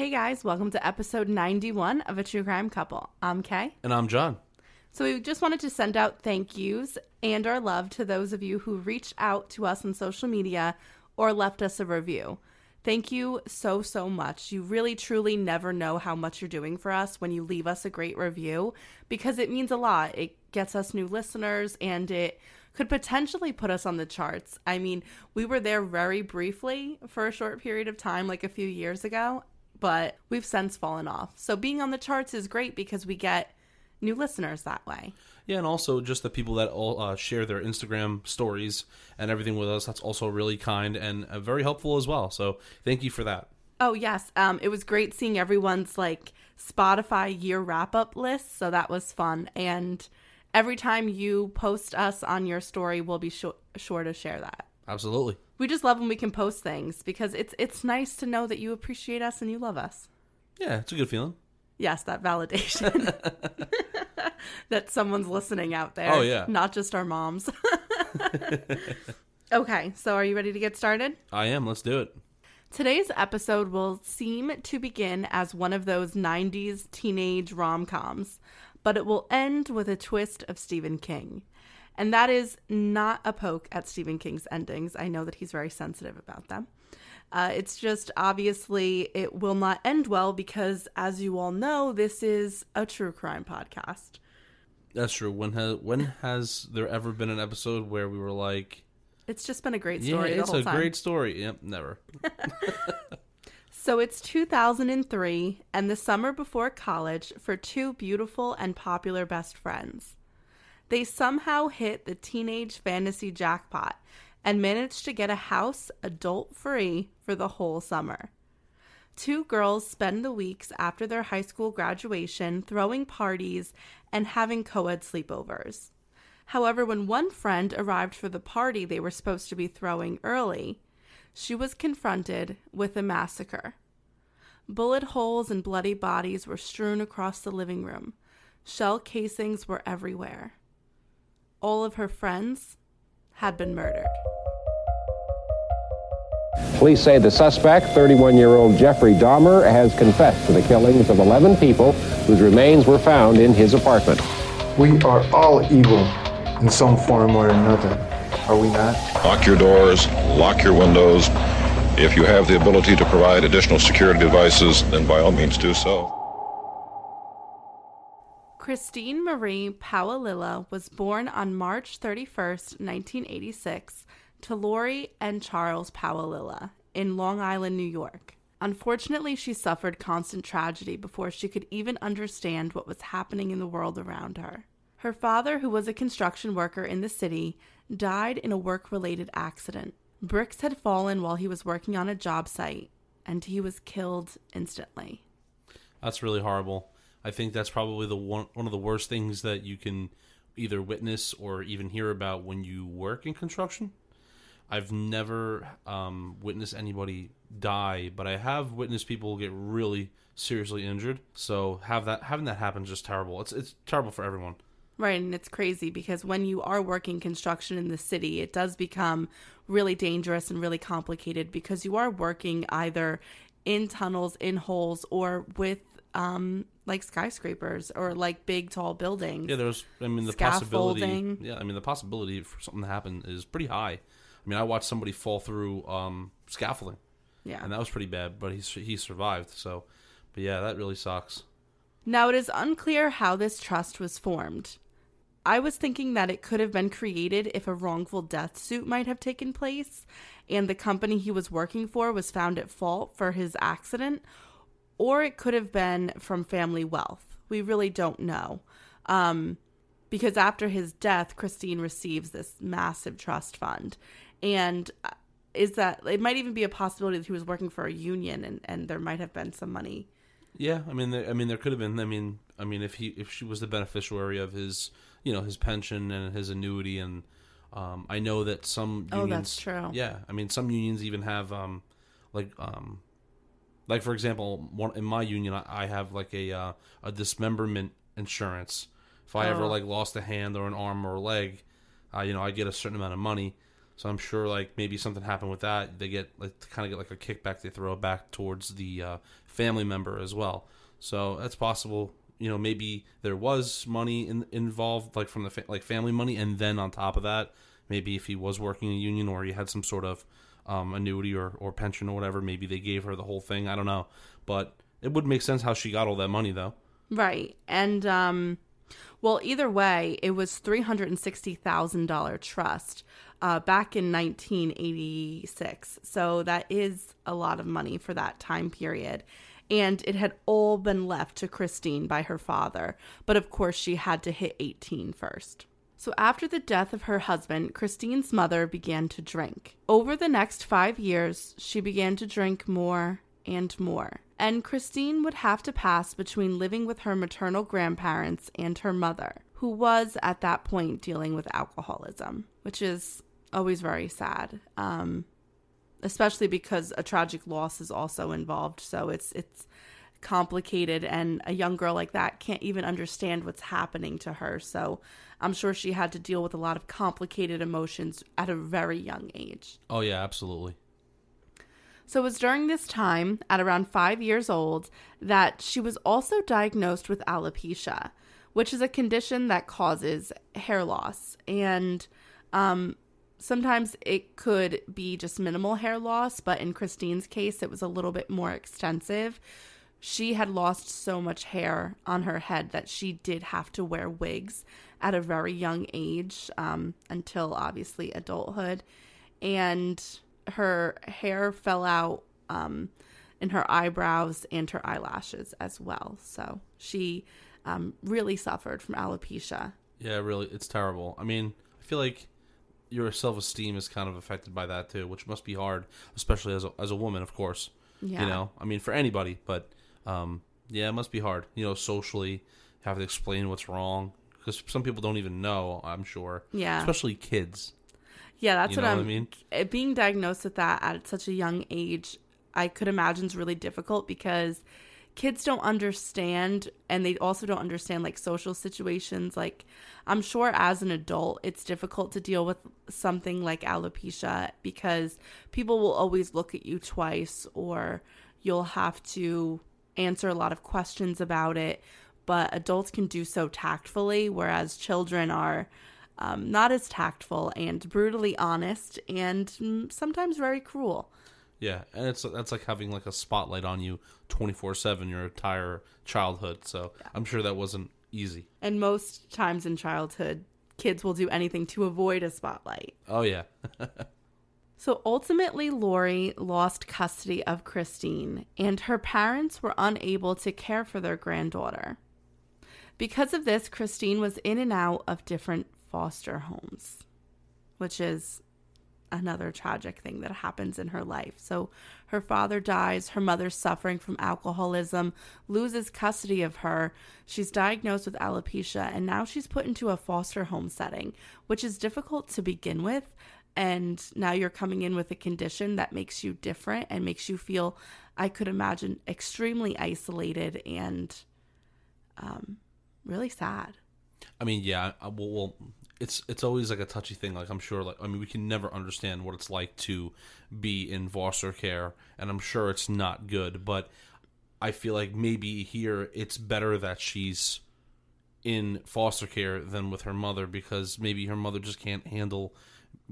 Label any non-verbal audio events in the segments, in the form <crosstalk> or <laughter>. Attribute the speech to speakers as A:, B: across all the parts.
A: Hey guys, welcome to episode 91 of A True Crime Couple. I'm Kay.
B: And I'm John.
A: So we just wanted to send out thank yous and our love to those of you who reached out to us on social media or left us a review. Thank you so, so much. You really, truly never know how much you're doing for us when you leave us a great review because it means a lot. It gets us new listeners and it could potentially put us on the charts. I mean, we were there very briefly for a short period of time, like a few years ago, but we've since fallen off. So being on the charts is great because we get new listeners that way.
B: Yeah, and also just the people that all uh, share their Instagram stories and everything with us. That's also really kind and uh, very helpful as well. So thank you for that.
A: Oh yes, um, it was great seeing everyone's like Spotify year wrap up list. So that was fun. And every time you post us on your story, we'll be sh- sure to share that.
B: Absolutely.
A: We just love when we can post things because it's it's nice to know that you appreciate us and you love us.
B: Yeah, it's a good feeling.
A: Yes, that validation <laughs> that someone's listening out there.
B: Oh, yeah.
A: not just our moms. <laughs> okay, so are you ready to get started?
B: I am. Let's do it.
A: Today's episode will seem to begin as one of those 90s teenage rom coms, but it will end with a twist of Stephen King. And that is not a poke at Stephen King's endings. I know that he's very sensitive about them. Uh, it's just obviously it will not end well because, as you all know, this is a true crime podcast.
B: That's true. When has when has there ever been an episode where we were like,
A: It's just been a great
B: "Yeah,
A: story the
B: it's a
A: time.
B: great story"? Yep, never. <laughs>
A: So it's 2003 and the summer before college for two beautiful and popular best friends. They somehow hit the teenage fantasy jackpot and managed to get a house adult free for the whole summer. Two girls spend the weeks after their high school graduation throwing parties and having co ed sleepovers. However, when one friend arrived for the party they were supposed to be throwing early, she was confronted with a massacre. Bullet holes and bloody bodies were strewn across the living room. Shell casings were everywhere. All of her friends had been murdered.
C: Police say the suspect, 31 year old Jeffrey Dahmer, has confessed to the killings of 11 people whose remains were found in his apartment.
D: We are all evil in some form or another, are we not?
E: Lock your doors, lock your windows. If you have the ability to provide additional security devices, then by all means do so.
A: Christine Marie Paolilla was born on March 31st, 1986, to Lori and Charles Paolilla in Long Island, New York. Unfortunately, she suffered constant tragedy before she could even understand what was happening in the world around her. Her father, who was a construction worker in the city, died in a work related accident. Bricks had fallen while he was working on a job site, and he was killed instantly.
B: That's really horrible. I think that's probably the one one of the worst things that you can either witness or even hear about when you work in construction. I've never um, witnessed anybody die, but I have witnessed people get really seriously injured. So have that having that happen is just terrible. It's it's terrible for everyone.
A: Right, and it's crazy because when you are working construction in the city, it does become really dangerous and really complicated because you are working either in tunnels, in holes, or with um like skyscrapers or like big tall buildings.
B: Yeah, there's. I mean, the possibility. Yeah, I mean, the possibility for something to happen is pretty high. I mean, I watched somebody fall through um, scaffolding,
A: Yeah.
B: and that was pretty bad, but he he survived. So, but yeah, that really sucks.
A: Now, it is unclear how this trust was formed. I was thinking that it could have been created if a wrongful death suit might have taken place and the company he was working for was found at fault for his accident, or it could have been from family wealth. We really don't know. Um, because after his death, Christine receives this massive trust fund. And uh, is that it might even be a possibility that he was working for a union and, and there might have been some money
B: Yeah, I mean, there, I mean, there could have been. I mean, I mean, if he if she was the beneficiary of his, you know, his pension and his annuity, and um, I know that some unions, Oh,
A: that's true.
B: Yeah, I mean, some unions even have um, like um, like for example, one in my union, I, I have like a uh, a dismemberment insurance. If I ever
A: Oh.
B: like lost a hand or an arm or a leg, uh, you know, I get a certain amount of money. So I'm sure like maybe something happened with that. They get like kind of get like a kickback. They throw it back towards the uh, family member as well. So that's possible. You know, maybe there was money in, involved, like from the fa- like family money, and then on top of that, maybe if he was working in a union or he had some sort of um, annuity or, or pension or whatever, maybe they gave her the whole thing. I don't know, but it would make sense how she got all that money though.
A: Right. And um well, either way, it was $360,000 trust uh, back in 1986. So that is a lot of money for that time period. And it had all been left to Christine by her father. But of course, she had to hit 18 first. So after the death of her husband, Christine's mother began to drink. Over the next five years, she began to drink more and more. And Christine would have to pass between living with her maternal grandparents and her mother, who was at that point dealing with alcoholism, which is always very sad. Um, especially because a tragic loss is also involved. So it's it's complicated and a young girl like that can't even understand what's happening to her. So I'm sure she had to deal with a lot of complicated emotions at a very young age.
B: Oh yeah, absolutely.
A: So it was during this time, at around five years old, that she was also diagnosed with alopecia, which is a condition that causes hair loss. And um, sometimes it could be just minimal hair loss, but in Christine's case, it was a little bit more extensive. She had lost so much hair on her head that she did have to wear wigs at a very young age um, until obviously adulthood. And her hair fell out um, in her eyebrows and her eyelashes as well. So she um, really suffered from alopecia.
B: Yeah, really, it's terrible. I mean, I feel like your self esteem is kind of affected by that too, which must be hard, especially as a, as a woman, of course.
A: Yeah.
B: You know, I mean, for anybody, but um, yeah, it must be hard. You know, socially, have to explain what's wrong because some people don't even know. I'm sure.
A: Yeah.
B: Especially kids.
A: Yeah, that's what I'm.
B: what I mean?
A: Being diagnosed with that at such a young age, I could imagine is really difficult because kids don't understand, and they also don't understand like social situations. Like, I'm sure as an adult, it's difficult to deal with something like alopecia because people will always look at you twice, or you'll have to answer a lot of questions about it. But adults can do so tactfully, whereas children are um, not as tactful and brutally honest and mm, sometimes very cruel.
B: Yeah, and it's that's like having like a spotlight on you 24/7 your entire childhood. So, I'm sure that wasn't easy.
A: And most times in childhood, kids will do anything to avoid a spotlight.
B: Oh yeah. <laughs>
A: So ultimately, Lori lost custody of Christine, and her parents were unable to care for their granddaughter. Because of this, Christine was in and out of different foster homes, which is another tragic thing that happens in her life. So her father dies, her mother's suffering from alcoholism, loses custody of her. She's diagnosed with alopecia, and now she's put into a foster home setting, which is difficult to begin with. And now you're coming in with a condition that makes you different and makes you feel, I could imagine, extremely isolated and um, really sad.
B: I mean, yeah. I- Well, well, it's it's always like a touchy thing. Like I'm sure, like I mean, we can never understand what it's like to be in foster care, and I'm sure it's not good. But I feel like maybe here it's better that she's in foster care than with her mother because maybe her mother just can't handle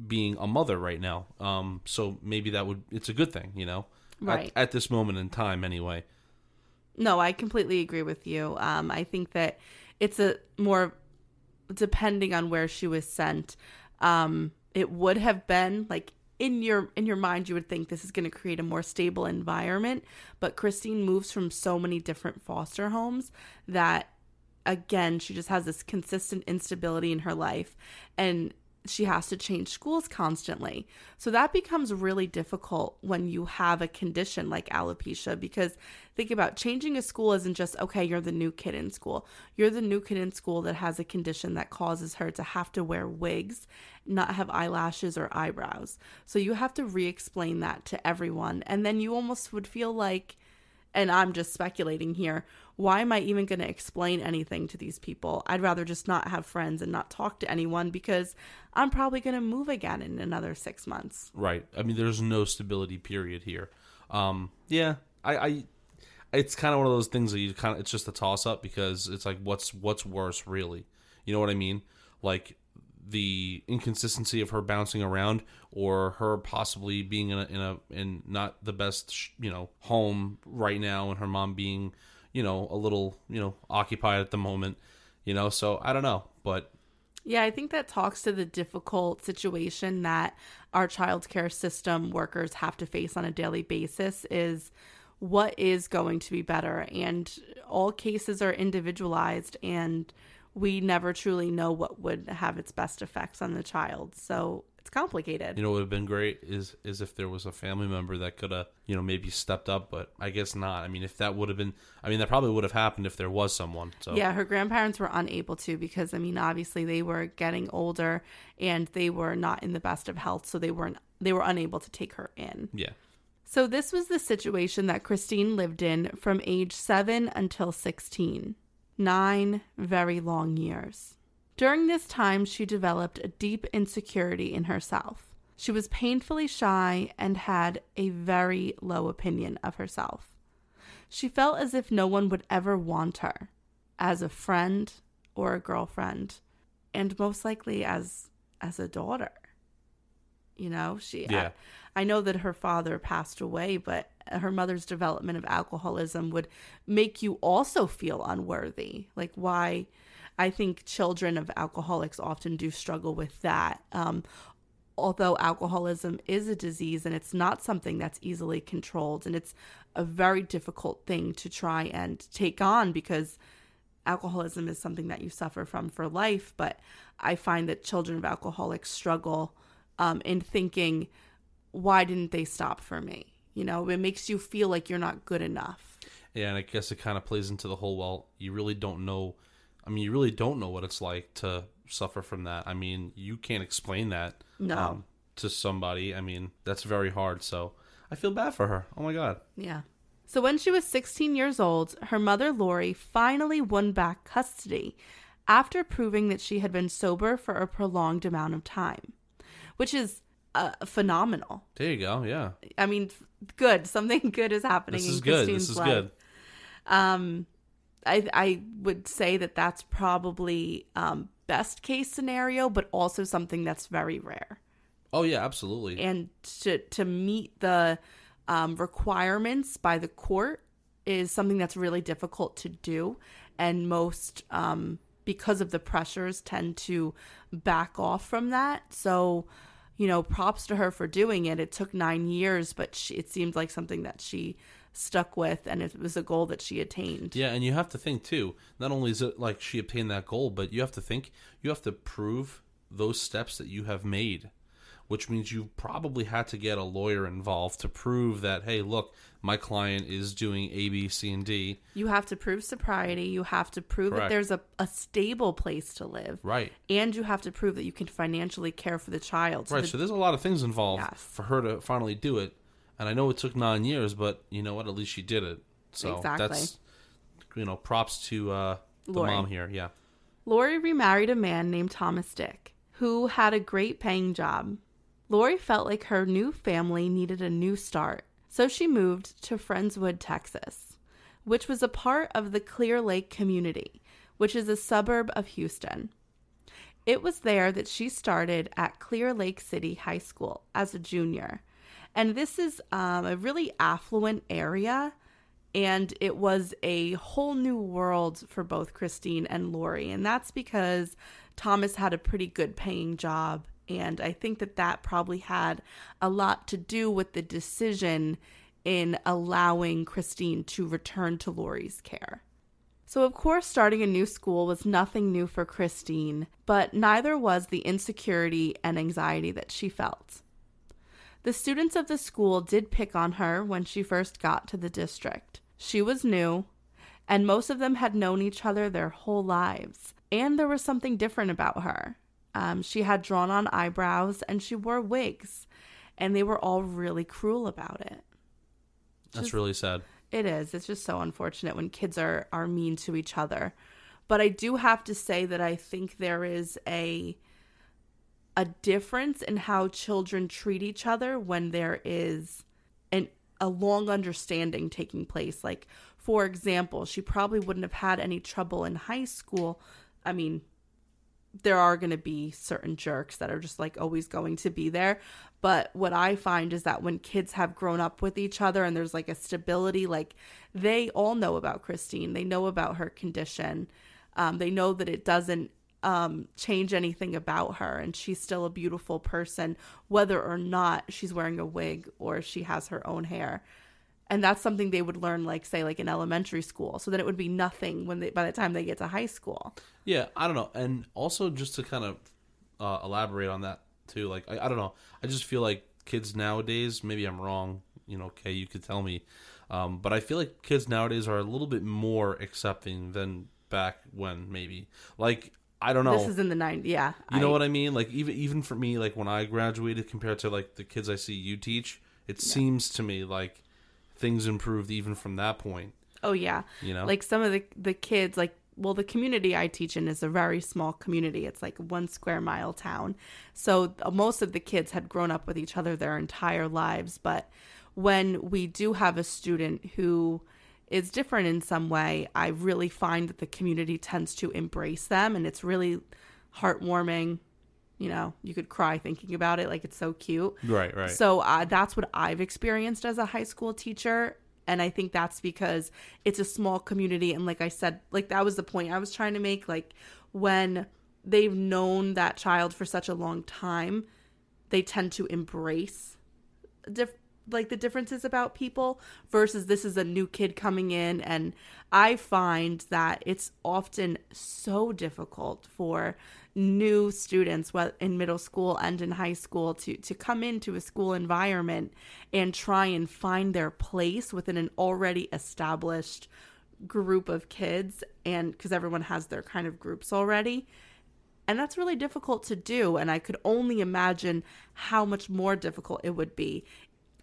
B: being a mother right now. Um, so maybe that would it's a good thing, you know,
A: Right.
B: at, at this moment in time, anyway.
A: No, I completely agree with you. Um, I think that it's a more depending on where she was sent. Um, it would have been like in your in your mind, you would think this is going to create a more stable environment. But Christine moves from so many different foster homes that again, she just has this consistent instability in her life, and she has to change schools constantly. So that becomes really difficult when you have a condition like alopecia because think about changing a school isn't just okay, you're the new kid in school. You're the new kid in school that has a condition that causes her to have to wear wigs, not have eyelashes or eyebrows. So you have to re explain that to everyone. And then you almost would feel like and I'm just speculating here, why am I even going to explain anything to these people? I'd rather just not have friends and not talk to anyone because I'm probably going to move again in another six months.
B: Right. I mean, there's no stability period here. Um, yeah, I, I it's kind of one of those things that you kind of it's just a toss up because it's like what's what's worse really. You know what I mean? Like the inconsistency of her bouncing around or her possibly being in a in a in not the best you know home right now and her mom being you know a little you know occupied at the moment you know? So i don't know but
A: Yeah, I think that talks to the difficult situation that our child care system workers have to face on a daily basis is what is going to be better? And all cases are individualized and we never truly know what would have its best effects on the child. So it's complicated.
B: you know what would have been great is is if there was a family member that could have you know maybe stepped up but i guess not i mean if that would have been i mean that probably would have happened if there was someone so
A: Yeah, her grandparents were unable to because I mean obviously they were getting older and they were not in the best of health so they weren't they were unable to take her in.
B: yeah
A: So this was the situation that Christine lived in from age 7 until 16. 9 very long years. During this time she developed a deep insecurity in herself. She was painfully shy and had a very low opinion of herself. She felt as if no one would ever want her as a friend or a girlfriend and most likely as as a daughter. You know, she
B: Yeah.
A: I, I know that her father passed away, but her mother's development of alcoholism would make you also feel unworthy. Like why I think children of alcoholics often do struggle with that. Um, although alcoholism is a disease and it's not something that's easily controlled and it's a very difficult thing to try and take on because alcoholism is something that you suffer from for life but i find that children of alcoholics struggle um, in thinking why didn't they stop for me you know it makes you feel like you're not good enough
B: Yeah, and I guess it kind of plays into the whole well, you really don't know. I mean, you really don't know what it's like to suffer from that. I mean, you can't explain that um,
A: No.
B: to somebody. I mean, that's very hard. So I feel bad for her. Oh my god.
A: Yeah. So when she was 16 years old, her mother, Lori, finally won back custody after proving that she had been sober for a prolonged amount of time, which is uh, phenomenal.
B: There you go. Yeah,
A: I mean, good. <laughs> Something good is happening.
B: this
A: in
B: is good.
A: Christine's
B: This is
A: life.
B: good.
A: Um, I I would say that that's probably um, best case scenario, but also something that's very rare.
B: Oh yeah, absolutely.
A: and to to meet the um, requirements by the court is something that's really difficult to do, and most um, because of the pressures tend to back off from that. So, you know, props to her for doing it. It took nine years, but she, it seemed like something that she stuck with, and it was a goal that she attained.
B: Yeah, and you have to think too. Not only is it like she obtained that goal, but you have to think you have to prove those steps that you have made, which means you probably had to get a lawyer involved to prove that hey, look, my client is doing A, B, C, and D.
A: You have to prove sobriety. You have to prove
B: Correct.
A: that there's a, a stable place to live.
B: Right.
A: and you have to prove that you can financially care for the child. So
B: Right.
A: the-
B: So there's a lot of things involved
A: Yes.
B: for her to finally do it. And I know it took nine years, but you know what? At least she did it. So
A: Exactly.
B: that's you know, props to uh the
A: Lori.
B: mom here. Yeah.
A: Lori remarried a man named Thomas Dick, who had a great paying job. Lori felt like her new family needed a new start, so she moved to Friendswood, Texas, which was a part of the Clear Lake community, which is a suburb of Houston. It was there that she started at Clear Lake City High School as a junior. And this is um, a really affluent area. And it was a whole new world for both Christine and Lori. And that's because Thomas had a pretty good paying job. And I think that that probably had a lot to do with the decision in allowing Christine to return to Lori's care. So, of course, starting a new school was nothing new for Christine, but neither was the insecurity and anxiety that she felt. The students of the school did pick on her when she first got to the district. She was new, and most of them had known each other their whole lives. And there was something different about her. Um, she had drawn on eyebrows and she wore wigs, and they were all really cruel about it.
B: That's
A: Just-
B: really sad.
A: It is. It's just so unfortunate when kids are are mean to each other. But I do have to say that I think there is a a difference in how children treat each other when there is an a long understanding taking place. Like for example, she probably wouldn't have had any trouble in high school. I mean, there are going to be certain jerks that are just like always going to be there. But what I find is that when kids have grown up with each other and there's like a stability, like they all know about Christine, they know about her condition, um, they know that it doesn't um, change anything about her, and she's still a beautiful person, whether or not she's wearing a wig or she has her own hair and that's something they would learn like say like in elementary school so then it would be nothing when they by the time they get to high school
B: Yeah, I don't know. And also, just to kind of uh, elaborate on that too, like I, I don't know, I just feel like kids nowadays. Maybe I'm wrong. You know, okay, you could tell me, um, but I feel like kids nowadays are a little bit more accepting than back when. Maybe like I don't know.
A: this is in the 90s yeah
B: you know what I mean? Like even even for me, like when I graduated compared to like the kids I see you teach, it seems to me like things improved even from that point.
A: oh yeah.
B: You know?
A: like some of the the kids like well the community i teach in is a very small community. It's like one square mile town. So uh, most of the kids had grown up with each other their entire lives. But when we do have a student who is different in some way i really find that the community tends to embrace them. And it's really heartwarming you know you could cry thinking about it like it's so cute
B: Right, right.
A: so uh, that's what I've experienced as a high school teacher. And I think that's because it's a small community. And like I said, like that was the point I was trying to make. Like when they've known that child for such a long time, they tend to embrace diff- like the differences about people versus this is a new kid coming in and i find that it's often so difficult for new students in middle school and in high school to to come into a school environment and try and find their place within an already established group of kids and because everyone has their kind of groups already and that's really difficult to do. And I could only imagine how much more difficult it would be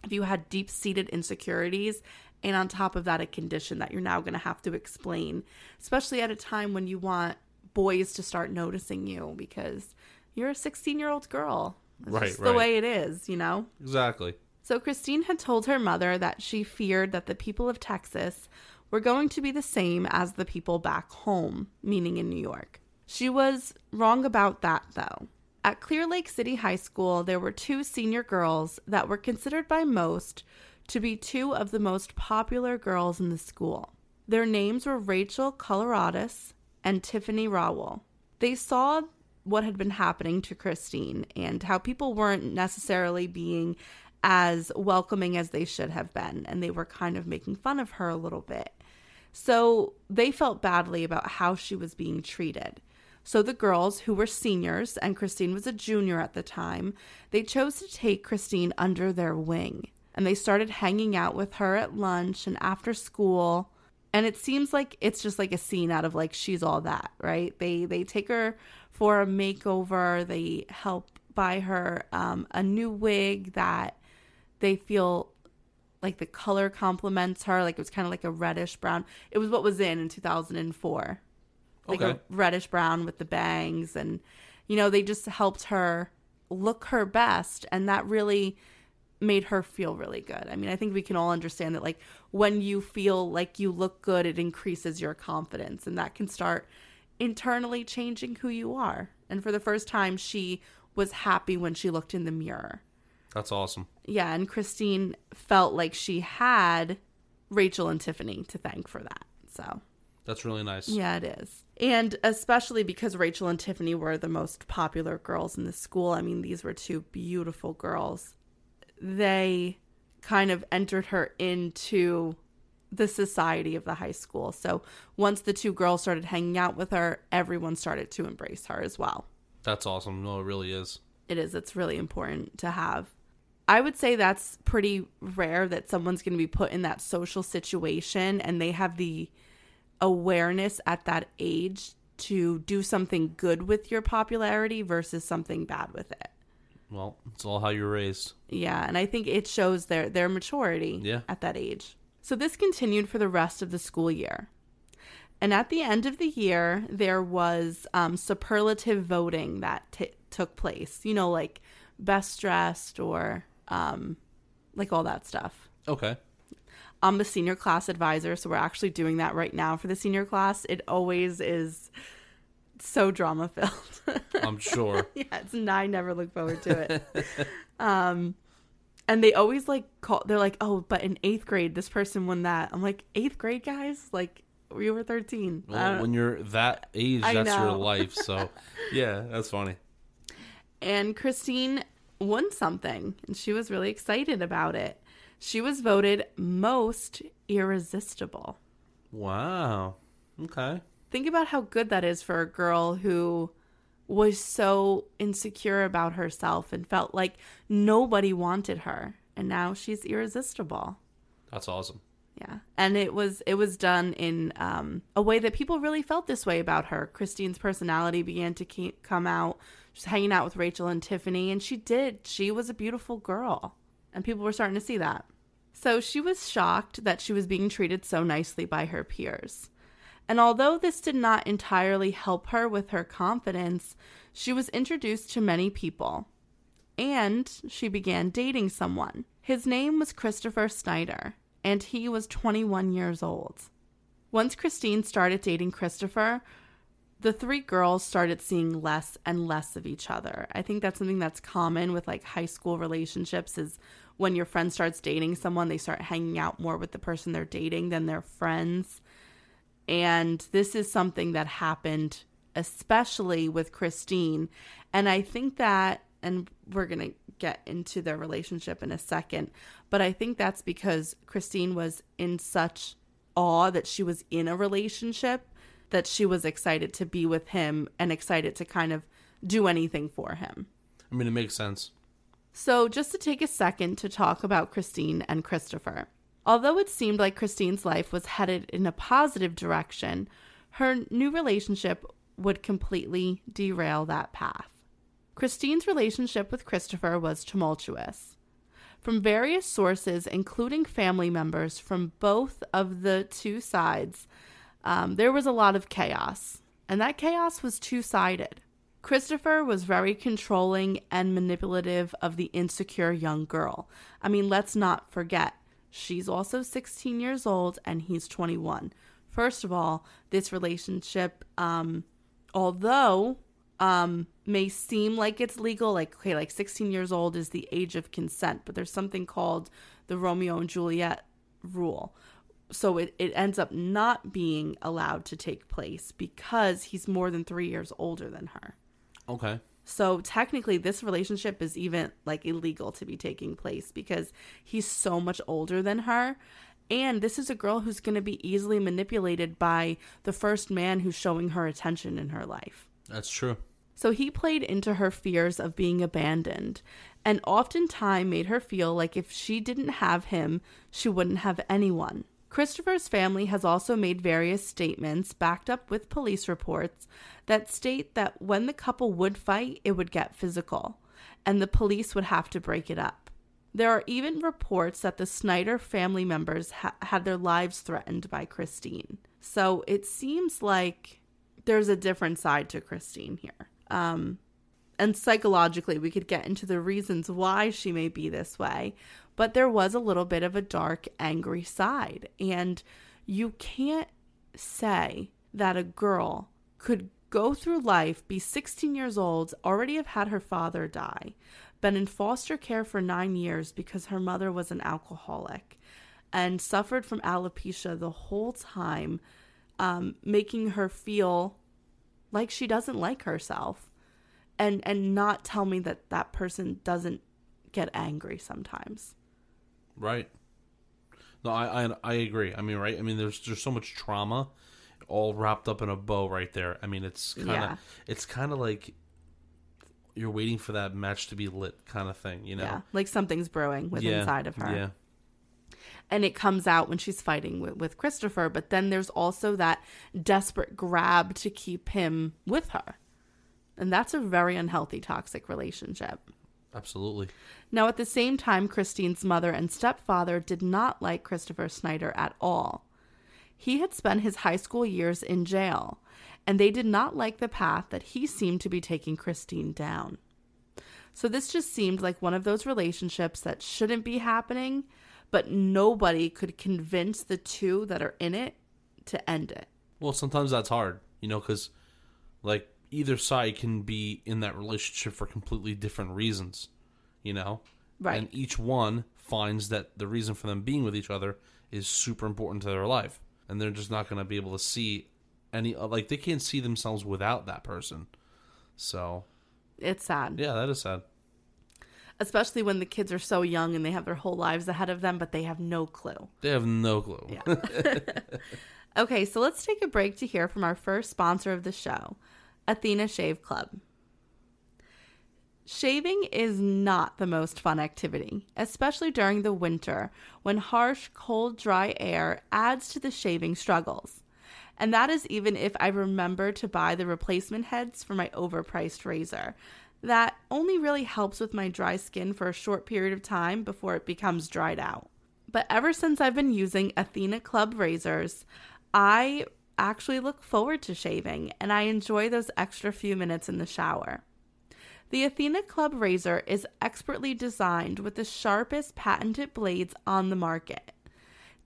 A: if you had deep seated insecurities and on top of that, a condition that you're now going to have to explain, especially at a time when you want boys to start noticing you because you're a 16 year old girl. It's
B: Right,
A: just the way it is, you know?
B: exactly.
A: So Christine had told her mother that she feared that the people of Texas were going to be the same as the people back home, meaning in New York. She was wrong about that though. At Clear Lake City High School, there were two senior girls that were considered by most to be two of the most popular girls in the school. Their names were Rachel Koloroutis and Tiffany Rowell. They saw what had been happening to Christine and how people weren't necessarily being as welcoming as they should have been, and they were kind of making fun of her a little bit. So they felt badly about how she was being treated. So the girls, who were seniors and Christine was a junior at the time, they chose to take Christine under their wing. And they started hanging out with her at lunch and after school. And it seems like it's just like a scene out of like she's all that, right? They they take her for a makeover. They help buy her um, a new wig that they feel like the color complements her. Like it was kind of like a reddish brown. It was what was in in 2004. Like
B: Okay.
A: a reddish brown with the bangs. And, you know, they just helped her look her best. And that really made her feel really good. I mean, I think we can all understand that, like, when you feel like you look good, it increases your confidence. And that can start internally changing who you are. And for the first time, she was happy when she looked in the mirror.
B: That's awesome.
A: Yeah, and Christine felt like she had Rachel and Tiffany to thank for that. So,
B: That's really nice.
A: yeah, it is. And especially because Rachel and Tiffany were the most popular girls in the school. I mean, these were two beautiful girls. They kind of entered her into the society of the high school. So, once the two girls started hanging out with her, everyone started to embrace her as well.
B: That's awesome. No, it really is.
A: it is it's really important to have i would say that's pretty rare that someone's going to be put in that social situation and they have the awareness at that age to do something good with your popularity versus something bad with it
B: Well, it's all how you're raised.
A: yeah and i think it shows their their maturity
B: Yeah.
A: at that age So this continued for the rest of the school year. And at the end of the year, there was um, superlative voting that t- took place. You know, like best dressed or um, like all that stuff.
B: Okay.
A: I'm the senior class advisor, so we're actually doing that right now for the senior class. It always is so drama filled.
B: I'm sure. <laughs>
A: yeah, it's I never look forward to it. <laughs> um, and they always like call. They're like, "Oh, but in eighth grade, this person won that." I'm like, eighth grade, guys, like we were 13.
B: Well, when you're that age,
A: I
B: that's your life. So, <laughs> yeah, that's funny.
A: and Christine won something, and she was really excited about it. She was voted most irresistible.
B: Wow. Okay.
A: Think about how good that is for a girl who was so insecure about herself and felt like nobody wanted her, and now she's irresistible.
B: That's awesome.
A: Yeah, and it was it was done in um, a way that people really felt this way about her. Christine's personality began to ke- come out. She's hanging out with Rachel and Tiffany, and she did. She was a beautiful girl, and people were starting to see that. So she was shocked that she was being treated so nicely by her peers. And although this did not entirely help her with her confidence, she was introduced to many people. And she began dating someone. His name was Christopher Snyder, and he was 21 years old. Once Christine started dating Christopher, the three girls started seeing less and less of each other. I think that's something that's common with like high school relationships is when your friend starts dating someone, they start hanging out more with the person they're dating than their friends. And this is something that happened especially with Christine. And I think that, and we're going to get into their relationship in a second, but I think that's because Christine was in such awe that she was in a relationship that she was excited to be with him and excited to kind of do anything for him.
B: I mean, it makes sense.
A: So, just to take a second to talk about Christine and Christopher. Although it seemed like Christine's life was headed in a positive direction, her new relationship would completely derail that path. Christine's relationship with Christopher was tumultuous. From various sources, including family members from both of the two sides, um, there was a lot of chaos, and that chaos was two sided. Christopher was very controlling and manipulative of the insecure young girl. I mean, let's not forget, she's also 16 years old and he's 21. First of all, this relationship, um, although um, may seem like it's legal, like, okay, like 16 years old is the age of consent, but there's something called the Romeo and Juliet rule. So it, it ends up not being allowed to take place because he's more than three years older than her.
B: Okay.
A: So technically, this relationship is even like illegal to be taking place because he's so much older than her. And this is a girl who's going to be easily manipulated by the first man who's showing her attention in her life.
B: That's true.
A: So he played into her fears of being abandoned and oftentimes made her feel like if she didn't have him, she wouldn't have anyone. Christopher's family has also made various statements backed up with police reports that state that when the couple would fight, it would get physical and the police would have to break it up. There are even reports that the Snyder family members ha- had their lives threatened by Christine. So it seems like there's a different side to Christine here. Um, and psychologically, we could get into the reasons why she may be this way, but there was a little bit of a dark, angry side. And you can't say that a girl could go through life, be 16 years old, already have had her father die, been in foster care for nine years because her mother was an alcoholic, and suffered from alopecia the whole time, um, making her feel like she doesn't like herself and and not tell me that that person doesn't get angry sometimes
B: Right. No, I, I I agree. I mean, right? I mean, there's there's so much trauma, all wrapped up in a bow right there. I mean, it's kind of
A: Yeah.
B: it's kind of like you're waiting for that match to be lit, kind of thing. You know?
A: yeah like something's brewing with
B: Yeah,
A: inside of her
B: Yeah.
A: and it comes out when she's fighting with, with christopher but then there's also that desperate grab to keep him with her and that's a very unhealthy toxic relationship
B: Absolutely.
A: Now, at the same time, Christine's mother and stepfather did not like Christopher Snyder at all. He had spent his high school years in jail, and they did not like the path that he seemed to be taking Christine down. So, this just seemed like one of those relationships that shouldn't be happening, but nobody could convince the two that are in it to end it.
B: Well, sometimes that's hard, you know, because like either side can be in that relationship for completely different reasons, you know?
A: Right.
B: And each one finds that the reason for them being with each other is super important to their life. And they're just not going to be able to see any, uh, like, they can't see themselves without that person. So,
A: It's sad.
B: yeah, that is sad.
A: Especially when the kids are so young and they have their whole lives ahead of them, but they have no clue.
B: They have no clue.
A: Yeah. <laughs> okay, so let's take a break to hear from our first sponsor of the show, Athena Shave Club. Shaving is not the most fun activity, especially during the winter when harsh, cold, dry air adds to the shaving struggles. And that is even if I remember to buy the replacement heads for my overpriced razor. That only really helps with my dry skin for a short period of time before it becomes dried out. But ever since I've been using Athena Club razors, I actually look forward to shaving and I enjoy those extra few minutes in the shower. The Athena Club razor is expertly designed with the sharpest patented blades on the market.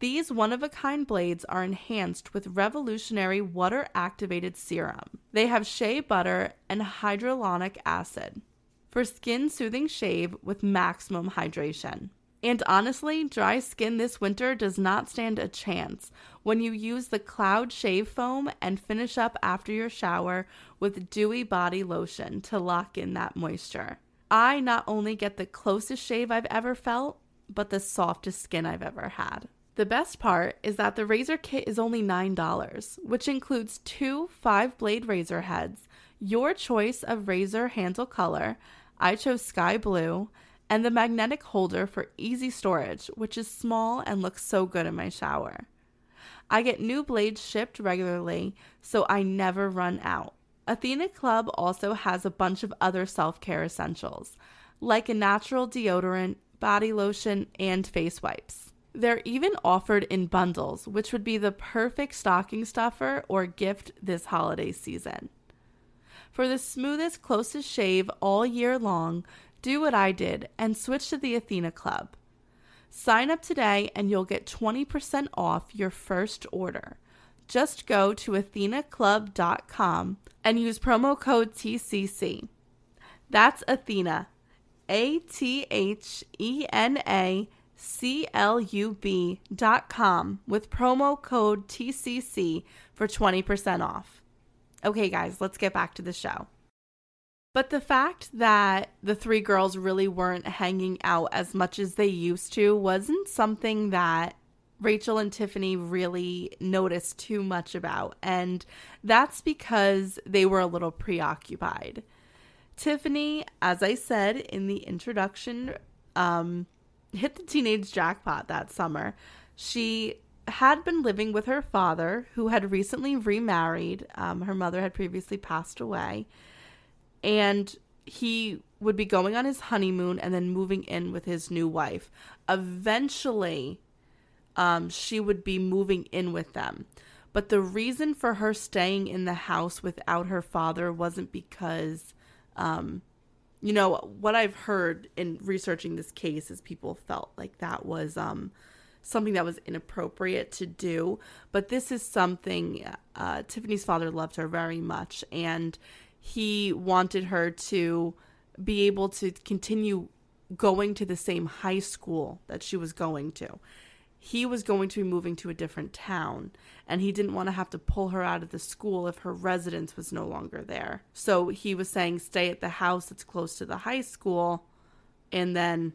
A: These one of a kind blades are enhanced with revolutionary water activated serum. They have shea butter and hyaluronic acid for skin soothing shave with maximum hydration. And honestly, dry skin this winter does not stand a chance when you use the Cloud Shave Foam and finish up after your shower with dewy body lotion to lock in that moisture. I not only get the closest shave I've ever felt, but the softest skin I've ever had. The best part is that the razor kit is only $9, which includes two five blade razor heads, your choice of razor handle color. I chose sky blue and the magnetic holder for easy storage, which is small and looks so good in my shower. I get new blades shipped regularly, so I never run out. Athena Club also has a bunch of other self care essentials, like a natural deodorant, body lotion, and face wipes. They're even offered in bundles, which would be the perfect stocking stuffer or gift this holiday season. For the smoothest, closest shave all year long, do what I did and switch to the Athena Club. Sign up today and you'll get 20% off your first order. Just go to athenaclub.com and use promo code TCC. That's Athena, A T H E N A C L U B.com with promo code TCC for 20% off. Okay, guys, let's get back to the show. But the fact that the three girls really weren't hanging out as much as they used to wasn't something that Rachel and Tiffany really noticed too much about. And that's because they were a little preoccupied. Tiffany, as I said in the introduction, um, hit the teenage jackpot that summer. She had been living with her father, who had recently remarried. Um, her mother had previously passed away and he would be going on his honeymoon and then moving in with his new wife. Eventually, um, she would be moving in with them. But the reason for her staying in the house without her father wasn't because, um, you know, what I've heard in researching this case is people felt like that was um, something that was inappropriate to do. But this is something uh, Tiffany's father loved her very much, and he wanted her to be able to continue going to the same high school that she was going to. He was going to be moving to a different town, and he didn't want to have to pull her out of the school if her residence was no longer there. So he was saying, stay at the house that's close to the high school, and then,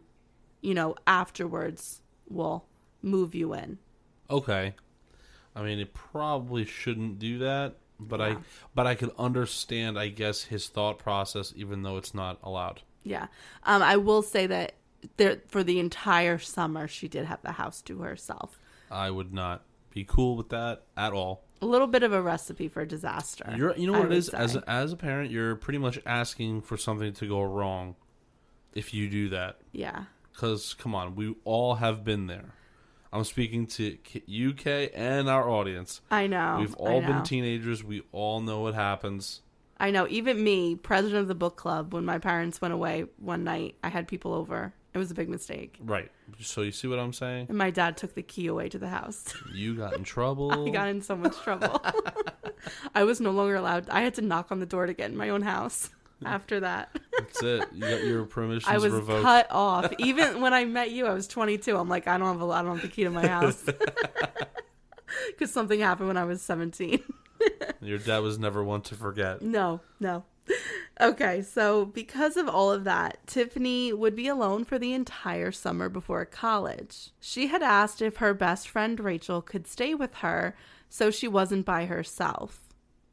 A: you know, afterwards, we'll move you in.
B: Okay. I mean, it probably shouldn't do that, but I but I could understand, I guess, his thought process, even though it's not allowed.
A: Yeah. Um, I will say that there for the entire summer she did have the house to herself.
B: I would not be cool with that at all.
A: A little bit of a recipe for disaster.
B: You're, you know
A: I
B: what it
A: would
B: is as a, as a parent, you're pretty much asking for something to go wrong. if you do that.
A: Yeah.
B: Because, come on, we all have been there. I'm speaking to UK and our audience.
A: I know.
B: We've all been teenagers. We all know what happens.
A: I know. Even me, president of the book club, when my parents went away one night, I had people over. It was a big mistake.
B: Right. So you see what I'm saying?
A: And my dad took the key away to the house. <laughs>
B: You got in trouble.
A: I got in so much trouble. <laughs> <laughs> I was no longer allowed. I had to knock on the door to get in my own house after that.
B: That's it. You got your permissions <laughs>
A: I was
B: revoked.
A: cut off. <laughs> Even when I met you, I was 22. I'm like, I don't have a, I don't have the key to my house <laughs> because something happened when I was 17.
B: Your dad was never one to forget.
A: No, no. Okay, so because of all of that, Tiffany would be alone for the entire summer before college. She had asked if her best friend Rachel could stay with her so she wasn't by herself.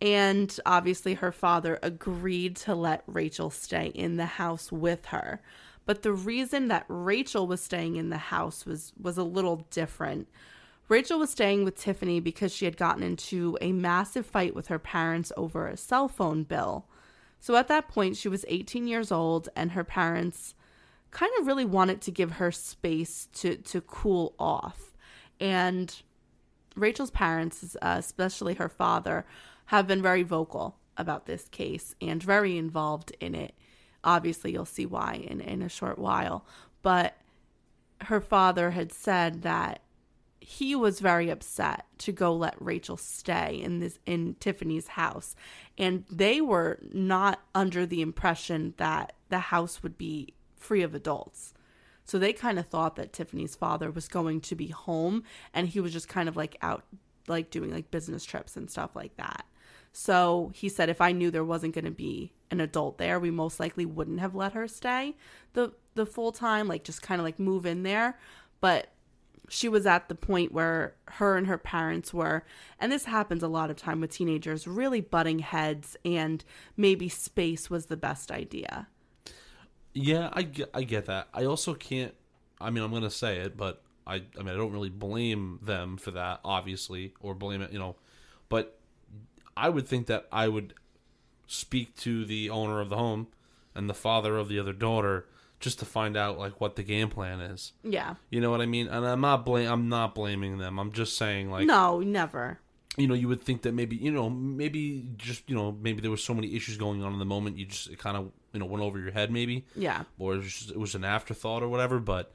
A: And obviously, her father agreed to let Rachel stay in the house with her. But the reason that Rachel was staying in the house was, was a little different. Rachel was staying with Tiffany because she had gotten into a massive fight with her parents over a cell phone bill. So at that point, she was 18 years old, and her parents kind of really wanted to give her space to, to cool off. And Rachel's parents, uh, especially her father, have been very vocal about this case and very involved in it. Obviously, you'll see why in, in a short while. But her father had said that he was very upset to go let Rachel stay in this in Tiffany's house and they were not under the impression that the house would be free of adults. So they kind of thought that Tiffany's father was going to be home and he was just kind of like out like doing like business trips and stuff like that. So he said if I knew there wasn't going to be an adult there, we most likely wouldn't have let her stay the the full time like just kind of like move in there, but she was at the point where her and her parents were and this happens a lot of time with teenagers really butting heads and maybe space was the best idea
B: Yeah, I get, I get that. I also can't. I mean, I'm going to say it, but I, I mean, I don't really blame them for that, obviously, or blame it, you know. But I would think that I would speak to the owner of the home and the father of the other daughter just to find out like what the game plan is.
A: yeah
B: You know what I mean? And I'm not blame. I'm not blaming them. I'm just saying like
A: no never
B: you know, you would think that maybe, you know, maybe just, you know, maybe there was so many issues going on in the moment, you just kind of, you know, went over your head, maybe,
A: yeah
B: or it was, just, it was an afterthought or whatever. But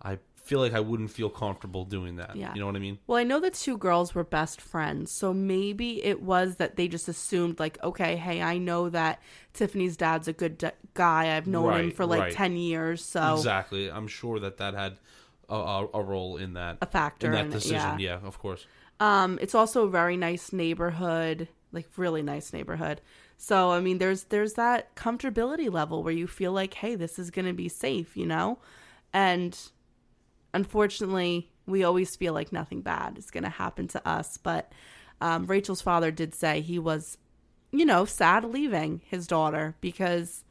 B: I feel like I wouldn't feel comfortable doing that.
A: Yeah.
B: You know what I mean?
A: well i know the two girls were best friends so maybe it was that they just assumed like okay hey i know that tiffany's dad's a good d- guy i've known him for like
B: right.
A: 10 years so
B: Exactly. I'm sure that that had a, a, a role in that
A: a factor
B: in that
A: in it,
B: decision.
A: yeah.
B: yeah, of course.
A: Um, it's also a very nice neighborhood, like really nice neighborhood. So I mean, there's there's that comfortability level where you feel like, hey, this is gonna be safe, you know, and unfortunately, we always feel like nothing bad is gonna happen to us. But um, Rachel's father did say he was, you know, sad leaving his daughter because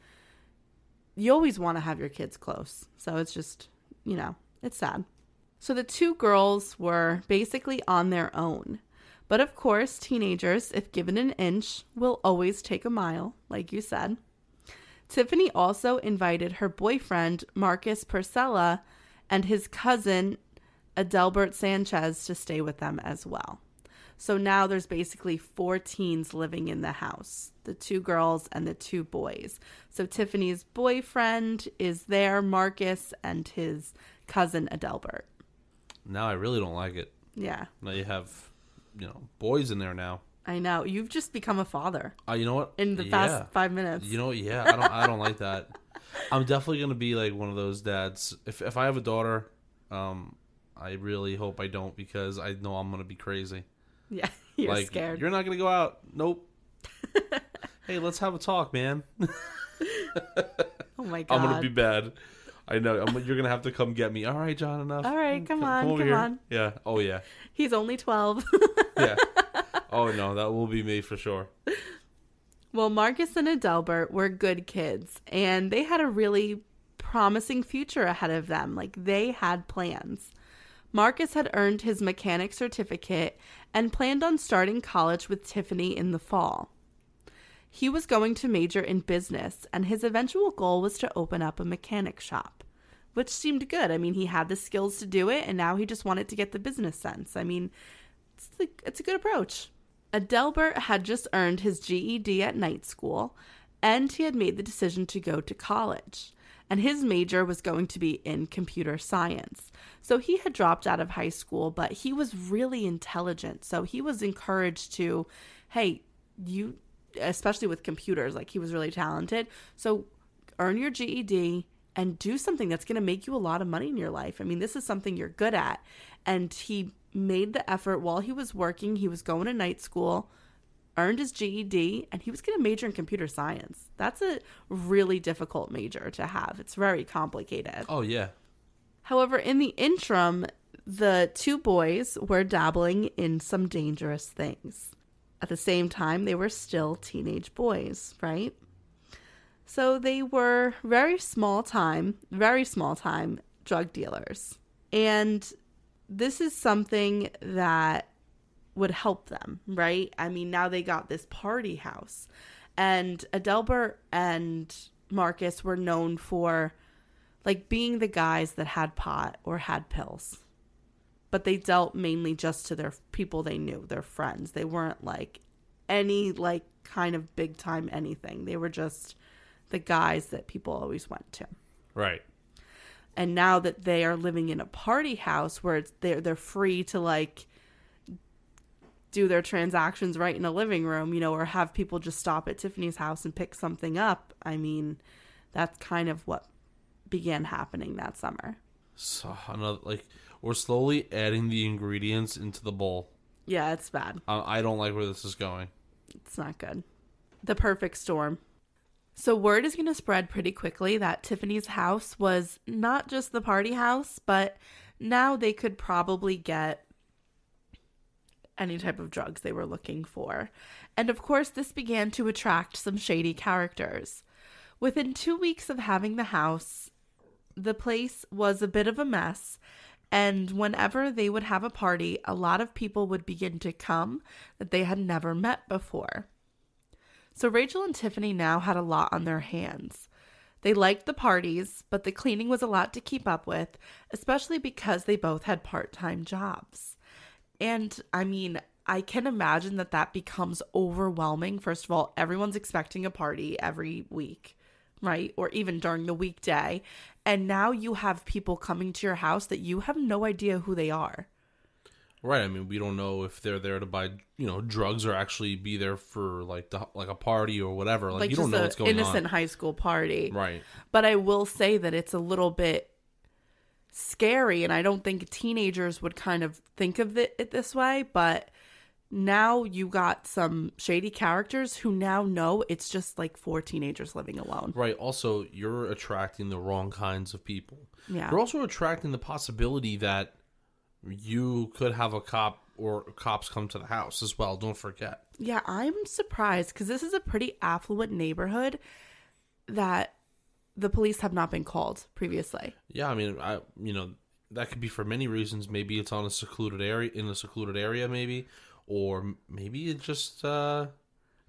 A: you always want to have your kids close. So it's just, you know, it's sad. So the two girls were basically on their own. But of course, teenagers, if given an inch, will always take a mile, like you said. Tiffany also invited her boyfriend, Marcus Precella, and his cousin, Adelbert Sanchez, to stay with them as well. So now there's basically four teens living in the house the two girls and the two boys. So Tiffany's boyfriend is there, Marcus, and his cousin, Adelbert.
B: Now I really don't like it.
A: Yeah,
B: Now you have, you know, boys in there now.
A: I know. You've just become a father
B: Uh, you know what?
A: in the past five minutes.
B: You know, yeah, I don't, I don't like that. <laughs> I'm definitely gonna be like one of those dads. If if I have a daughter, um, I really hope I don't because I know I'm gonna be crazy.
A: yeah, <laughs> you're
B: like
A: scared.
B: you're not gonna go out. Nope. <laughs> hey, let's have a talk, man. <laughs>
A: oh my god.
B: I'm gonna be bad. I know. I'm, you're gonna have to come get me. All right, John. Enough.
A: All right, come on,
B: over
A: come
B: here.
A: on.
B: Yeah. Oh yeah.
A: He's only 12.
B: Yeah. oh no, that will be me for sure.
A: Well, Marcus and Adelbert were good kids, and they had a really promising future ahead of them. Like, they had plans. Marcus had earned his mechanic certificate and planned on starting college with Tiffany in the fall. He was going to major in business, and his eventual goal was to open up a mechanic shop, which seemed good. I mean, he had the skills to do it, and now he just wanted to get the business sense. I mean, it's, it's a good approach. Adelbert had just earned his GED at night school, and he had made the decision to go to college. And his major was going to be in computer science. So he had dropped out of high school, but he was really intelligent. So he was encouraged to, hey, you especially with computers. Like he was really talented. So earn your GED and do something that's going to make you a lot of money in your life. I mean, this is something you're good at. And he made the effort while he was working. He was going to night school, earned his GED, and he was going to major in computer science. That's a really difficult major to have. It's very complicated.
B: Oh yeah.
A: However, in the interim, the two boys were dabbling in some dangerous things. At the same time, they were still teenage boys, right? So they were very small time, very small time drug dealers. And this is something that would help them, right? I mean, now they got this party house. And Adelbert and Marcus were known for like being the guys that had pot or had pills but they dealt mainly just to their people they knew, their friends. They weren't like any like kind of big time anything. They were just the guys that people always went to.
B: Right.
A: And now that they are living in a party house where it's they're they're free to like do their transactions right in a living room, you know, or have people just stop at Tiffany's house and pick something up. I mean, that's kind of what began happening that summer.
B: So another like we're slowly adding the ingredients into the bowl.
A: Yeah, it's bad.
B: I, I don't like where this is going.
A: It's not good. The perfect storm. So, word is going to spread pretty quickly that Tiffany's house was not just the party house, but now they could probably get any type of drugs they were looking for. And of course, this began to attract some shady characters. Within two weeks of having the house, the place was a bit of a mess. And whenever they would have a party, a lot of people would begin to come that they had never met before. So Rachel and Tiffany now had a lot on their hands. They liked the parties, but the cleaning was a lot to keep up with, especially because they both had part time jobs. And I mean, I can imagine that that becomes overwhelming. First of all, everyone's expecting a party every week, right? Or even during the weekday. And now you have people coming to your house that you have no idea who they are.
B: Right. I mean, we don't know if they're there to buy, you know, drugs or actually be there for like the like a party or whatever. Like,
A: Like
B: you don't know what's going
A: innocent
B: on.
A: Innocent high school party.
B: Right.
A: But I will say that it's a little bit scary, and I don't think teenagers would kind of think of it, it this way. But now you got some shady characters who now know it's just like four teenagers living alone.
B: Right. Also, you're attracting the wrong kinds of people.
A: Yeah.
B: You're also attracting the possibility that you could have a cop or cops come to the house as well. Don't forget.
A: Yeah, I'm surprised because this is a pretty affluent neighborhood that the police have not been called previously.
B: Yeah, I mean, I you know that could be for many reasons. Maybe it's on a secluded area in a secluded area, maybe, or maybe it just uh,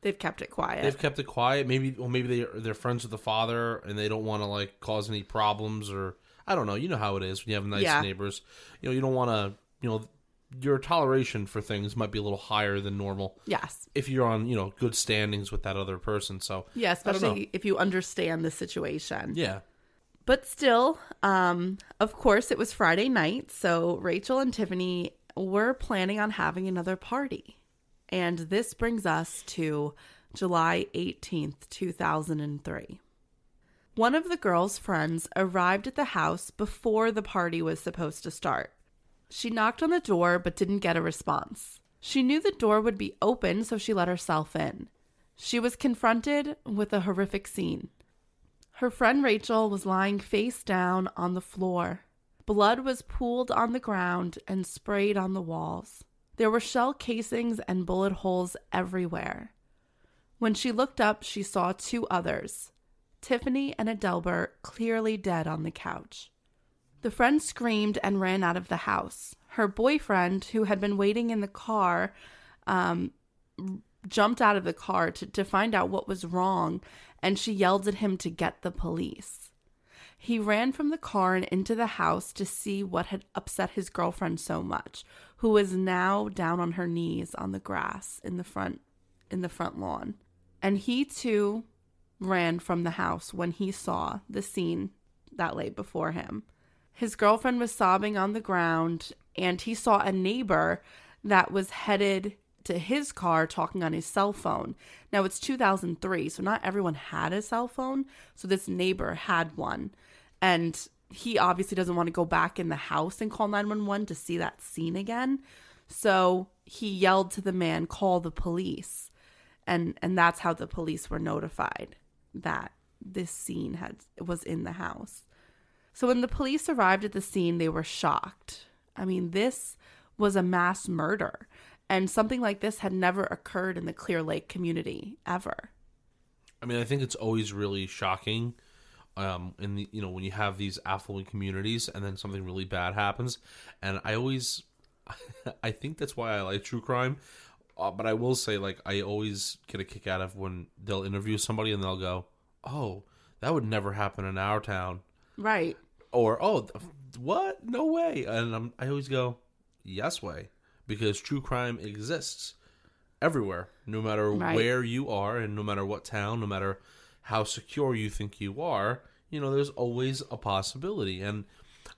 A: They've kept it quiet.
B: they've kept it quiet. Maybe, or maybe they they're friends with the father and they don't want to like cause any problems, or I don't know. You know how it is when you have nice
A: Yeah.
B: neighbors. You know, you don't want to. You know, your toleration for things might be a little higher than normal
A: yes.
B: if you're on you know good standings with that other person. So
A: Yeah,
B: I don't know.
A: especially if you understand the situation.
B: yeah,
A: But still, um, of course, it was Friday night, so Rachel and Tiffany were planning on having another party. And this brings us to July 18th, 2003. One of the girls' friends arrived at the house before the party was supposed to start. She knocked on the door but didn't get a response. She knew the door would be open, so she let herself in. She was confronted with a horrific scene. Her friend Rachel was lying face down on the floor. Blood was pooled on the ground and sprayed on the walls. There were shell casings and bullet holes everywhere. When she looked up, she saw two others Tiffany and Adelbert, clearly dead on the couch. The friend screamed and ran out of the house. Her boyfriend, who had been waiting in the car, um, jumped out of the car to, to find out what was wrong and she yelled at him to get the police. He ran from the car and into the house to see what had upset his girlfriend so much, who was now down on her knees on the grass in the front in the front lawn. And he too ran from the house when he saw the scene that lay before him. His girlfriend was sobbing on the ground, and he saw a neighbor that was headed to his car talking on his cell phone. Now it's 2003, so not everyone had a cell phone. So this neighbor had one. And he obviously doesn't want to go back in the house and call 911 to see that scene again. So he yelled to the man, call the police. And and that's how the police were notified that this scene had was in the house. So when the police arrived at the scene, they were shocked. I mean, this was a mass murder, and something like this had never occurred in the Clear Lake community ever.
B: I mean, I think it's always really shocking um, in the you know when you have these affluent communities and then something really bad happens, and I always, <laughs> I think that's why I like true crime. Uh, but I will say, like, I always get a kick out of when they'll interview somebody and they'll go, "Oh, that would never happen in our town,"
A: Right.
B: or "Oh, what? No way!" And I'm, I always go, "Yes way," because true crime exists everywhere, no matter
A: Right.
B: where you are, and no matter what town, no matter how secure you think you are. You know, there's always a possibility, and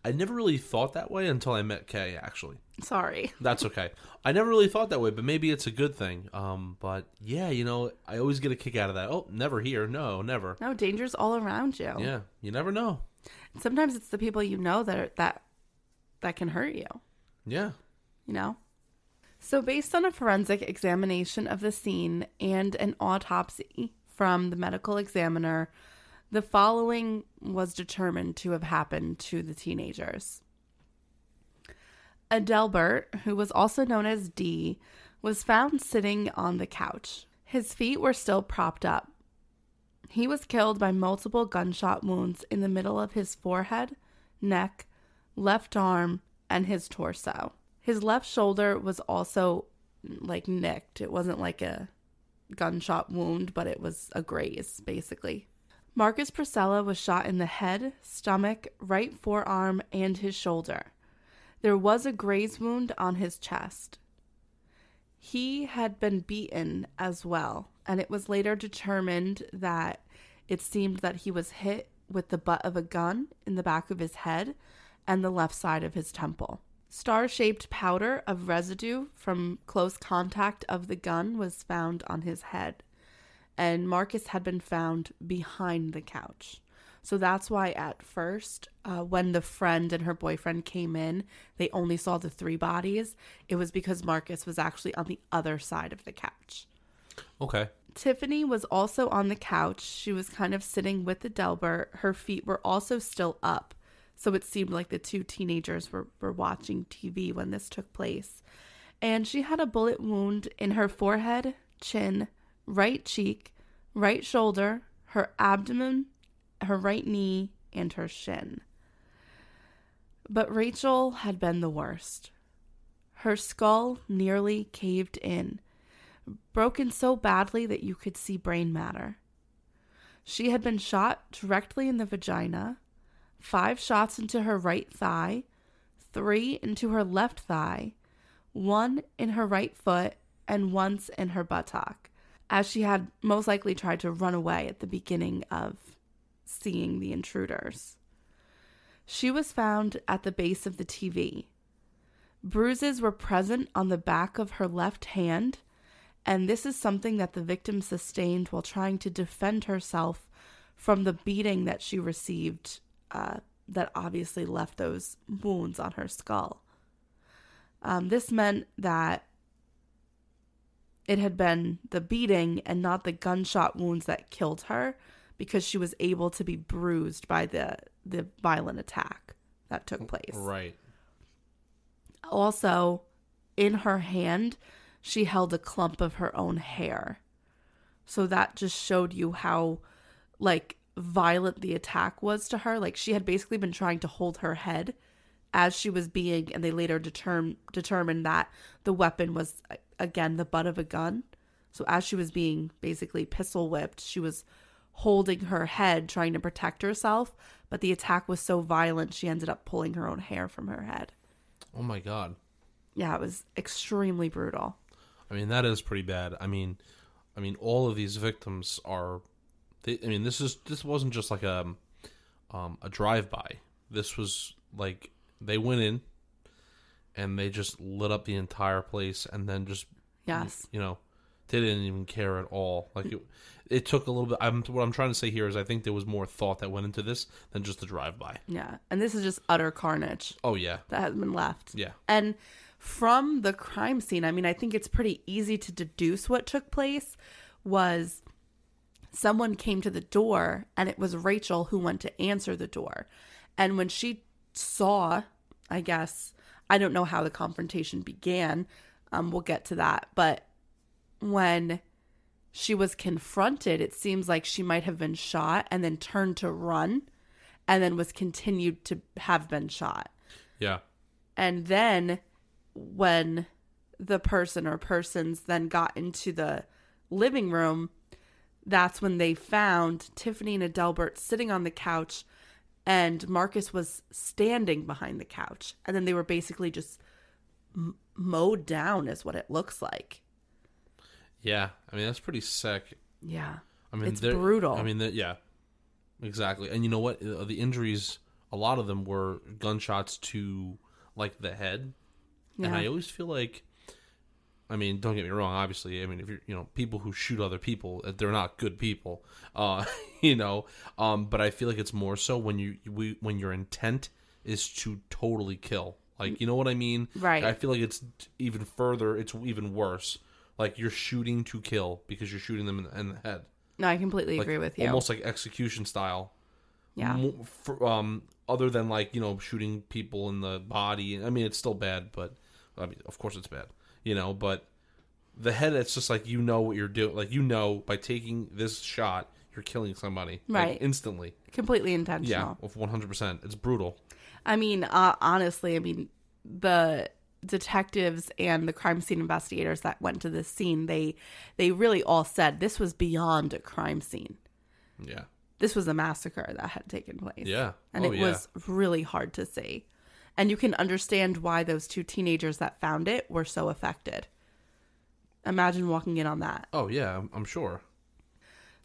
B: I never really thought that way until I met Kay. Actually,
A: Sorry. <laughs>
B: that's okay. I never really thought that way, but maybe it's a good thing. Um, but yeah, you know, I always get a kick out of that. Oh, never here. No, never.
A: No, danger's all around you.
B: Yeah, you never know.
A: Sometimes it's the people you know that are, that that can hurt you.
B: Yeah.
A: you know? So, based on a forensic examination of the scene and an autopsy from the medical examiner, the following was determined to have happened to the teenagers. Adelbert, who was also known as D, was found sitting on the couch. His feet were still propped up. He was killed by multiple gunshot wounds in the middle of his forehead, neck, left arm, and his torso. His left shoulder was also like nicked. It wasn't like a gunshot wound, but it was a graze, basically. Marcus Precella was shot in the head, stomach, right forearm, and his shoulder. There was a graze wound on his chest. He had been beaten as well, and it was later determined that it seemed that he was hit with the butt of a gun in the back of his head and the left side of his temple. Star shaped powder of residue from close contact of the gun was found on his head, and Marcus had been found behind the couch. So that's why at first, uh, when the friend and her boyfriend came in, they only saw the three bodies. It was because Marcus was actually on the other side of the couch.
B: Okay.
A: Tiffany was also on the couch. She was kind of sitting with Adelbert. Her feet were also still up. So it seemed like the two teenagers were, were watching TV when this took place. And she had a bullet wound in her forehead, chin, right cheek, right shoulder, her abdomen, her right knee, and her shin. But Rachel had been the worst. Her skull nearly caved in, broken so badly that you could see brain matter. She had been shot directly in the vagina, five shots into her right thigh, three into her left thigh, one in her right foot, and once in her buttock, as she had most likely tried to run away at the beginning of seeing the intruders. She was found at the base of the TV. Bruises were present on the back of her left hand, and this is something that the victim sustained while trying to defend herself from the beating that she received, uh, that obviously left those wounds on her skull. Um, this meant that it had been the beating and not the gunshot wounds that killed her because she was able to be bruised by the the violent attack that took place.
B: Right.
A: Also, in her hand, she held a clump of her own hair. So that just showed you how like violent the attack was to her. Like she had basically been trying to hold her head as she was being and they later determ- determined that the weapon was again the butt of a gun. So as she was being basically pistol whipped, she was holding her head trying to protect herself, but the attack was so violent she ended up pulling her own hair from her head.
B: Oh my god.
A: Yeah, it was extremely brutal.
B: I mean, that is pretty bad. I mean, I mean, all of these victims are. They, I mean, this is this wasn't just like a um, a drive by. This was like they went in and they just lit up the entire place, and then just
A: Yes.
B: you know they didn't even care at all. Like it, it took a little bit. I'm what I'm trying to say here is I think there was more thought that went into this than just a drive by.
A: Yeah. And this is just utter carnage
B: Oh yeah,
A: that has been left.
B: yeah,
A: And from the crime scene, I mean, I think it's pretty easy to deduce what took place was someone came to the door and it was Rachel who went to answer the door. And when she saw, I guess, I don't know how the confrontation began. Um, we'll get to that. But when she was confronted, it seems like she might have been shot and then turned to run and then was continued to have been shot.
B: yeah.
A: And then when the person or persons then got into the living room, that's when they found Tiffany and Adelbert sitting on the couch and Marcus was standing behind the couch. And then they were basically just m- mowed down, is what it looks like.
B: Yeah, I mean that's pretty sick.
A: Yeah.
B: I mean,
A: It's brutal.
B: I mean, yeah, exactly. And you know what? Uh, The injuries, a lot of them were gunshots to like the head, and I always feel like, I mean, don't get me wrong. Obviously, I mean, if you're you know people who shoot other people, uh, they're not good people. Uh, <laughs> you know, um, but I feel like it's more so when you we when your intent is to totally kill. Like, you know what I mean?
A: Right.
B: I feel like it's even further. It's even worse. Like you're shooting to kill because you're shooting them in the, in the head
A: No, I completely
B: like,
A: agree with you.
B: Almost like execution style.
A: yeah.
B: For, um, other than like you know shooting people in the body. I mean, it's still bad, but I mean, of course, it's bad. You know, but the head, it's just like you know what you're doing. Like you know by taking this shot, you're killing somebody like,
A: Right.
B: instantly.
A: Completely
B: Yeah,
A: intentional.
B: of one hundred percent. It's brutal.
A: I mean, uh, honestly, I mean, the detectives and the crime scene investigators that went to this scene, they they really all said this was beyond a crime scene.
B: Yeah,
A: This was a massacre that had taken place.
B: Yeah.
A: And
B: Oh,
A: it
B: yeah.
A: was really hard to see. And you can understand why those two teenagers that found it were so affected. Imagine walking in on that.
B: Oh yeah, I'm, sure.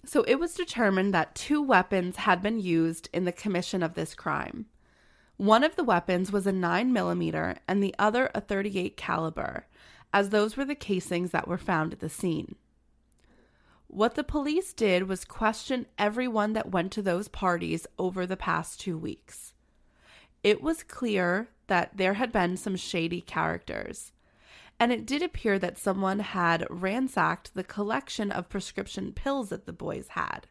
A: So it was determined that two weapons had been used in the commission of this crime. One of the weapons was a 9mm and the other a 38 caliber, as those were the casings that were found at the scene. What the police did was question everyone that went to those parties over the past 2 weeks. It was clear that there had been some shady characters and it did appear that someone had ransacked the collection of prescription pills that the boys had.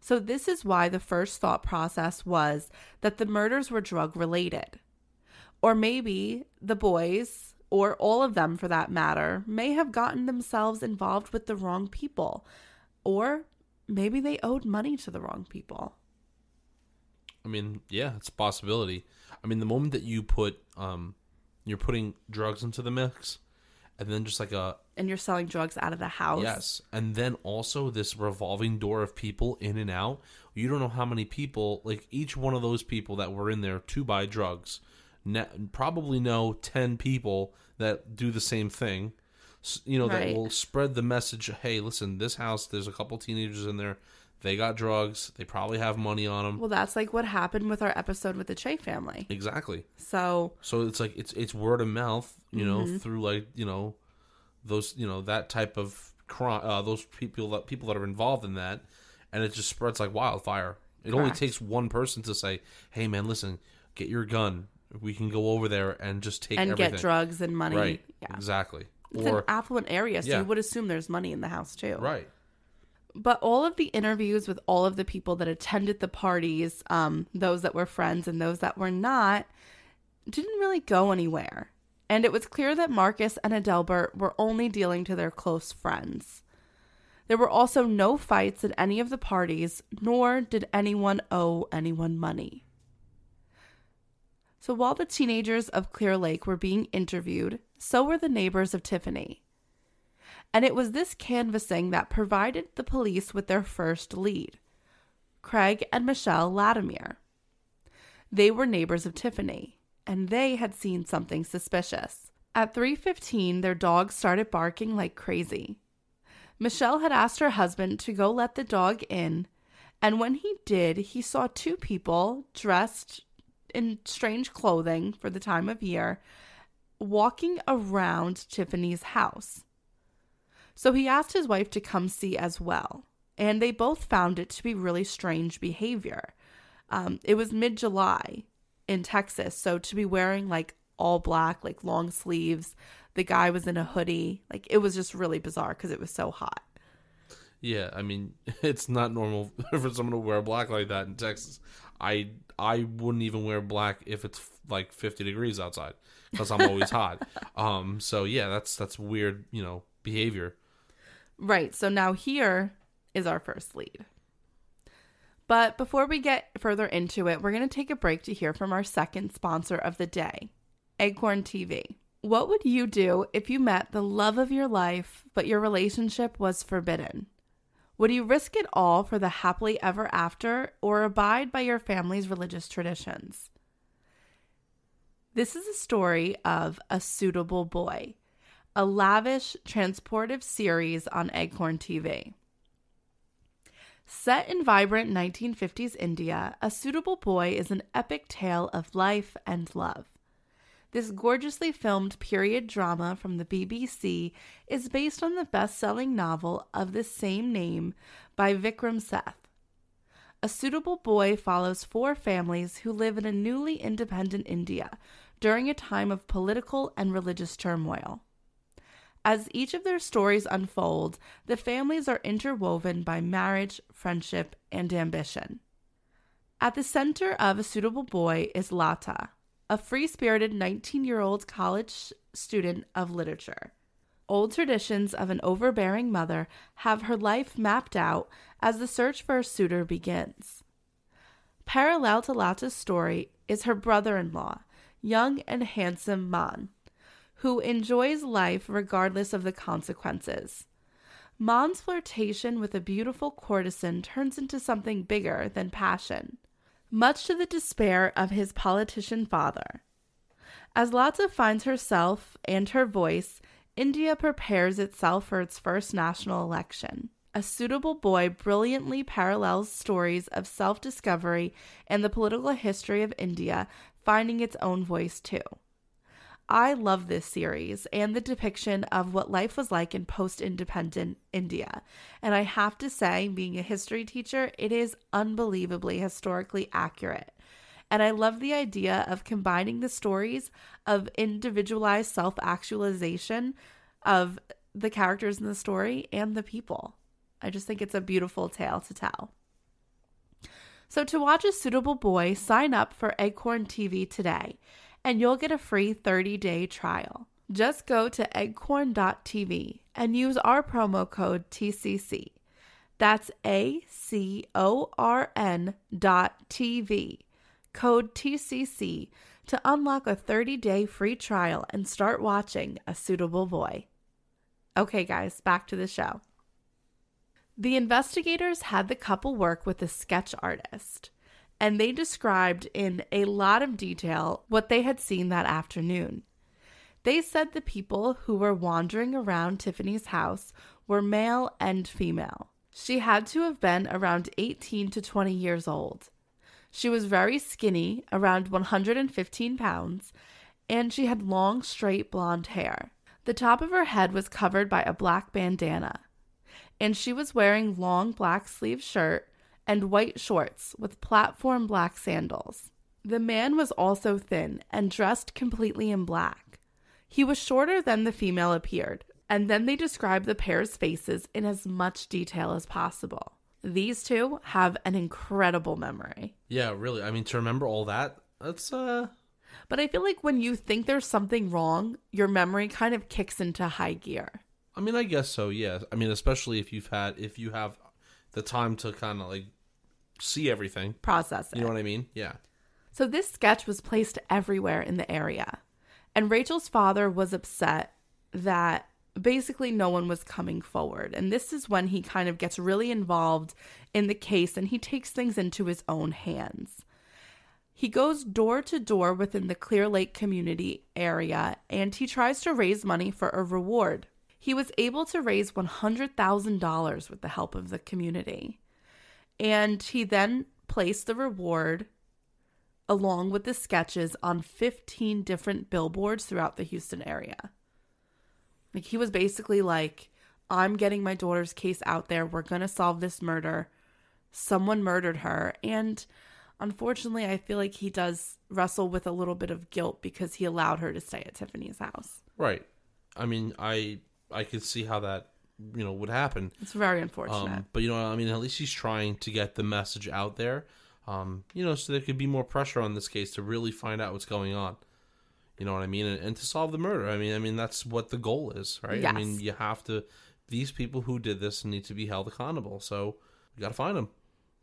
A: So, this is why the first thought process was that the murders were drug related. Or maybe the boys, or all of them for that matter, may have gotten themselves involved with the wrong people. Or maybe they owed money to the wrong people.
B: I mean, yeah, it's a possibility. I mean, the moment that you put um, you're putting drugs into the mix, and then just like a
A: And you're selling drugs out of the house.
B: Yes, and then also this revolving door of people in and out. You don't know how many people, like each one of those people that were in there to buy drugs, ne- probably know ten people that do the same thing. You know that will spread the message. Hey, listen, this house, there's a couple teenagers in there. They got drugs. They probably have money on them.
A: Well, that's like what happened with our episode with the Che family.
B: exactly.
A: So,
B: So it's like it's it's word of mouth, you know,
A: Mm-hmm.
B: through like you know, those you know that type of crime, uh, those people that people that are involved in that, and it just spreads like wildfire. It only
A: Correct.
B: takes one person to say, "Hey, man, listen, get your gun. We can go over there and just take
A: and
B: everything."
A: get drugs and money.
B: Right.
A: Yeah.
B: Exactly.
A: It's
B: or
A: an affluent area, so
B: Yeah.
A: you would assume there's money in the house too.
B: right.
A: But all of the interviews with all of the people that attended the parties, um, those that were friends and those that were not, didn't really go anywhere. And it was clear that Marcus and Adelbert were only dealing to their close friends. There were also no fights at any of the parties, nor did anyone owe anyone money. So while the teenagers of Clear Lake were being interviewed, so were the neighbors of Tiffany. And it was this canvassing that provided the police with their first lead Craig and Michelle Latimer. They were neighbors of Tiffany, and they had seen something suspicious. At 3:15, their dog started barking like crazy. Michelle had asked her husband to go let the dog in, and when he did, he saw two people dressed in strange clothing for the time of year walking around Tiffany's house. So he asked his wife to come see as well, and they both found it to be really strange behavior. Um, it was mid July in Texas, so to be wearing like all black, like long sleeves, the guy was in a hoodie, like it was just really bizarre because it was so hot.
B: Yeah, I mean, <laughs> it's not normal <laughs> for someone to wear black like that in Texas. I I wouldn't even wear black if it's like 50 degrees outside because I'm always hot. <laughs> Um, so yeah, that's that's weird, you know, behavior.
A: Right. So now here is our first lead. But before we get further into it, we're going to take a break to hear from our second sponsor of the day, Acorn TV. What would you do if you met the love of your life, but your relationship was forbidden? Would you risk it all for the happily ever after or abide by your family's religious traditions? This is a story of A Suitable Boy, a lavish, transportive series on Acorn TV. Set in vibrant 1950s India, A Suitable Boy is an epic tale of life and love. This gorgeously filmed period drama from the BBC is based on the best selling novel of the same name by Vikram Seth. A Suitable Boy follows four families who live in a newly independent India during a time of political and religious turmoil. As each of their stories unfold, the families are interwoven by marriage, friendship, and ambition. At the center of A Suitable Boy is Lata, a free spirited 19 year old college student of literature. Old traditions of an overbearing mother have her life mapped out as the search for a suitor begins. Parallel to Lata's story is her brother in law, young and handsome Maan, who enjoys life regardless of the consequences. Maan's flirtation with a beautiful courtesan turns into something bigger than passion, much to the despair of his politician father. As Lata finds herself and her voice, India prepares itself for its first national election. A Suitable Boy brilliantly parallels stories of self discovery and the political history of India finding its own voice too. I love this series and the depiction of what life was like in post independent India. And I have to say, being a history teacher, it is unbelievably historically accurate. And I love the idea of combining the stories of individualized self actualization of the characters in the story and the people. I just think it's a beautiful tale to tell. So, to watch a suitable boy, sign up for Acorn TV today, and you'll get a free 30 day trial. Just go to acorn.tv and use our promo code TCC. That's A C O R N dot TV, code TCC, to unlock a 30 day free trial and start watching A Suitable Boy. Okay, guys, back to the show. The investigators had the couple work with a sketch artist, and they described in a lot of detail what they had seen that afternoon. They said the people who were wandering around Tiffany's house were male and female. She had to have been around 18 to 20 years old. She was very skinny, around 115 pounds, and she had long, straight blonde hair. The top of her head was covered by a black bandana and she was wearing long black sleeve shirt and white shorts with platform black sandals. The man was also thin and dressed completely in black. He was shorter than the female appeared, and then they described the pair's faces in as much detail as possible. These two have an incredible memory.
B: Yeah, really. I mean, to remember all that, that's uh
A: But I feel like when you think there's something wrong, your memory kind of kicks into high gear.
B: I mean, I guess so. Yeah. I mean, especially if you've had if you have the time to kind of like see everything,
A: Process it.
B: you know what I mean? Yeah.
A: So this sketch was placed everywhere in the area. And Rachel's father was upset that basically no one was coming forward. And this is when he kind of gets really involved in the case and he takes things into his own hands. He goes door to door within the Clear Lake community area and he tries to raise money for a reward. He was able to raise $100,000 with the help of the community. And he then placed the reward along with the sketches on 15 different billboards throughout the Houston area. Like he was basically like, I'm getting my daughter's case out there. We're going to solve this murder. Someone murdered her. And unfortunately, I feel like he does wrestle with a little bit of guilt because he allowed her to stay at Tiffany's house.
B: Right. I mean, I I could see how that you know would happen.
A: It's very unfortunate.
B: Um, but you know, I mean, at least he's trying to get the message out there. Um, you know, so there could be more pressure on this case to really find out what's going on. You know what I mean? And, and to solve the murder. I mean, I mean that's what the goal is, right?
A: Yes.
B: I mean, you have to. These people who did this need to be held accountable. So we got to find them.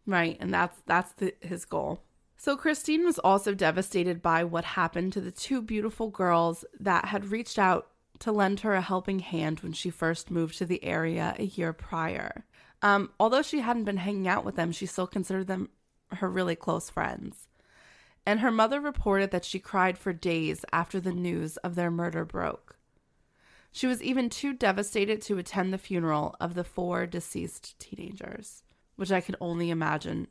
A: Right, and that's that's the, his goal. So Christine was also devastated by what happened to the two beautiful girls that had reached out to lend her a helping hand when she first moved to the area a year prior. Um, although she hadn't been hanging out with them, she still considered them her really close friends. And her mother reported that she cried for days after the news of their murder broke. She was even too devastated to attend the funeral of the four deceased teenagers, which I could only imagine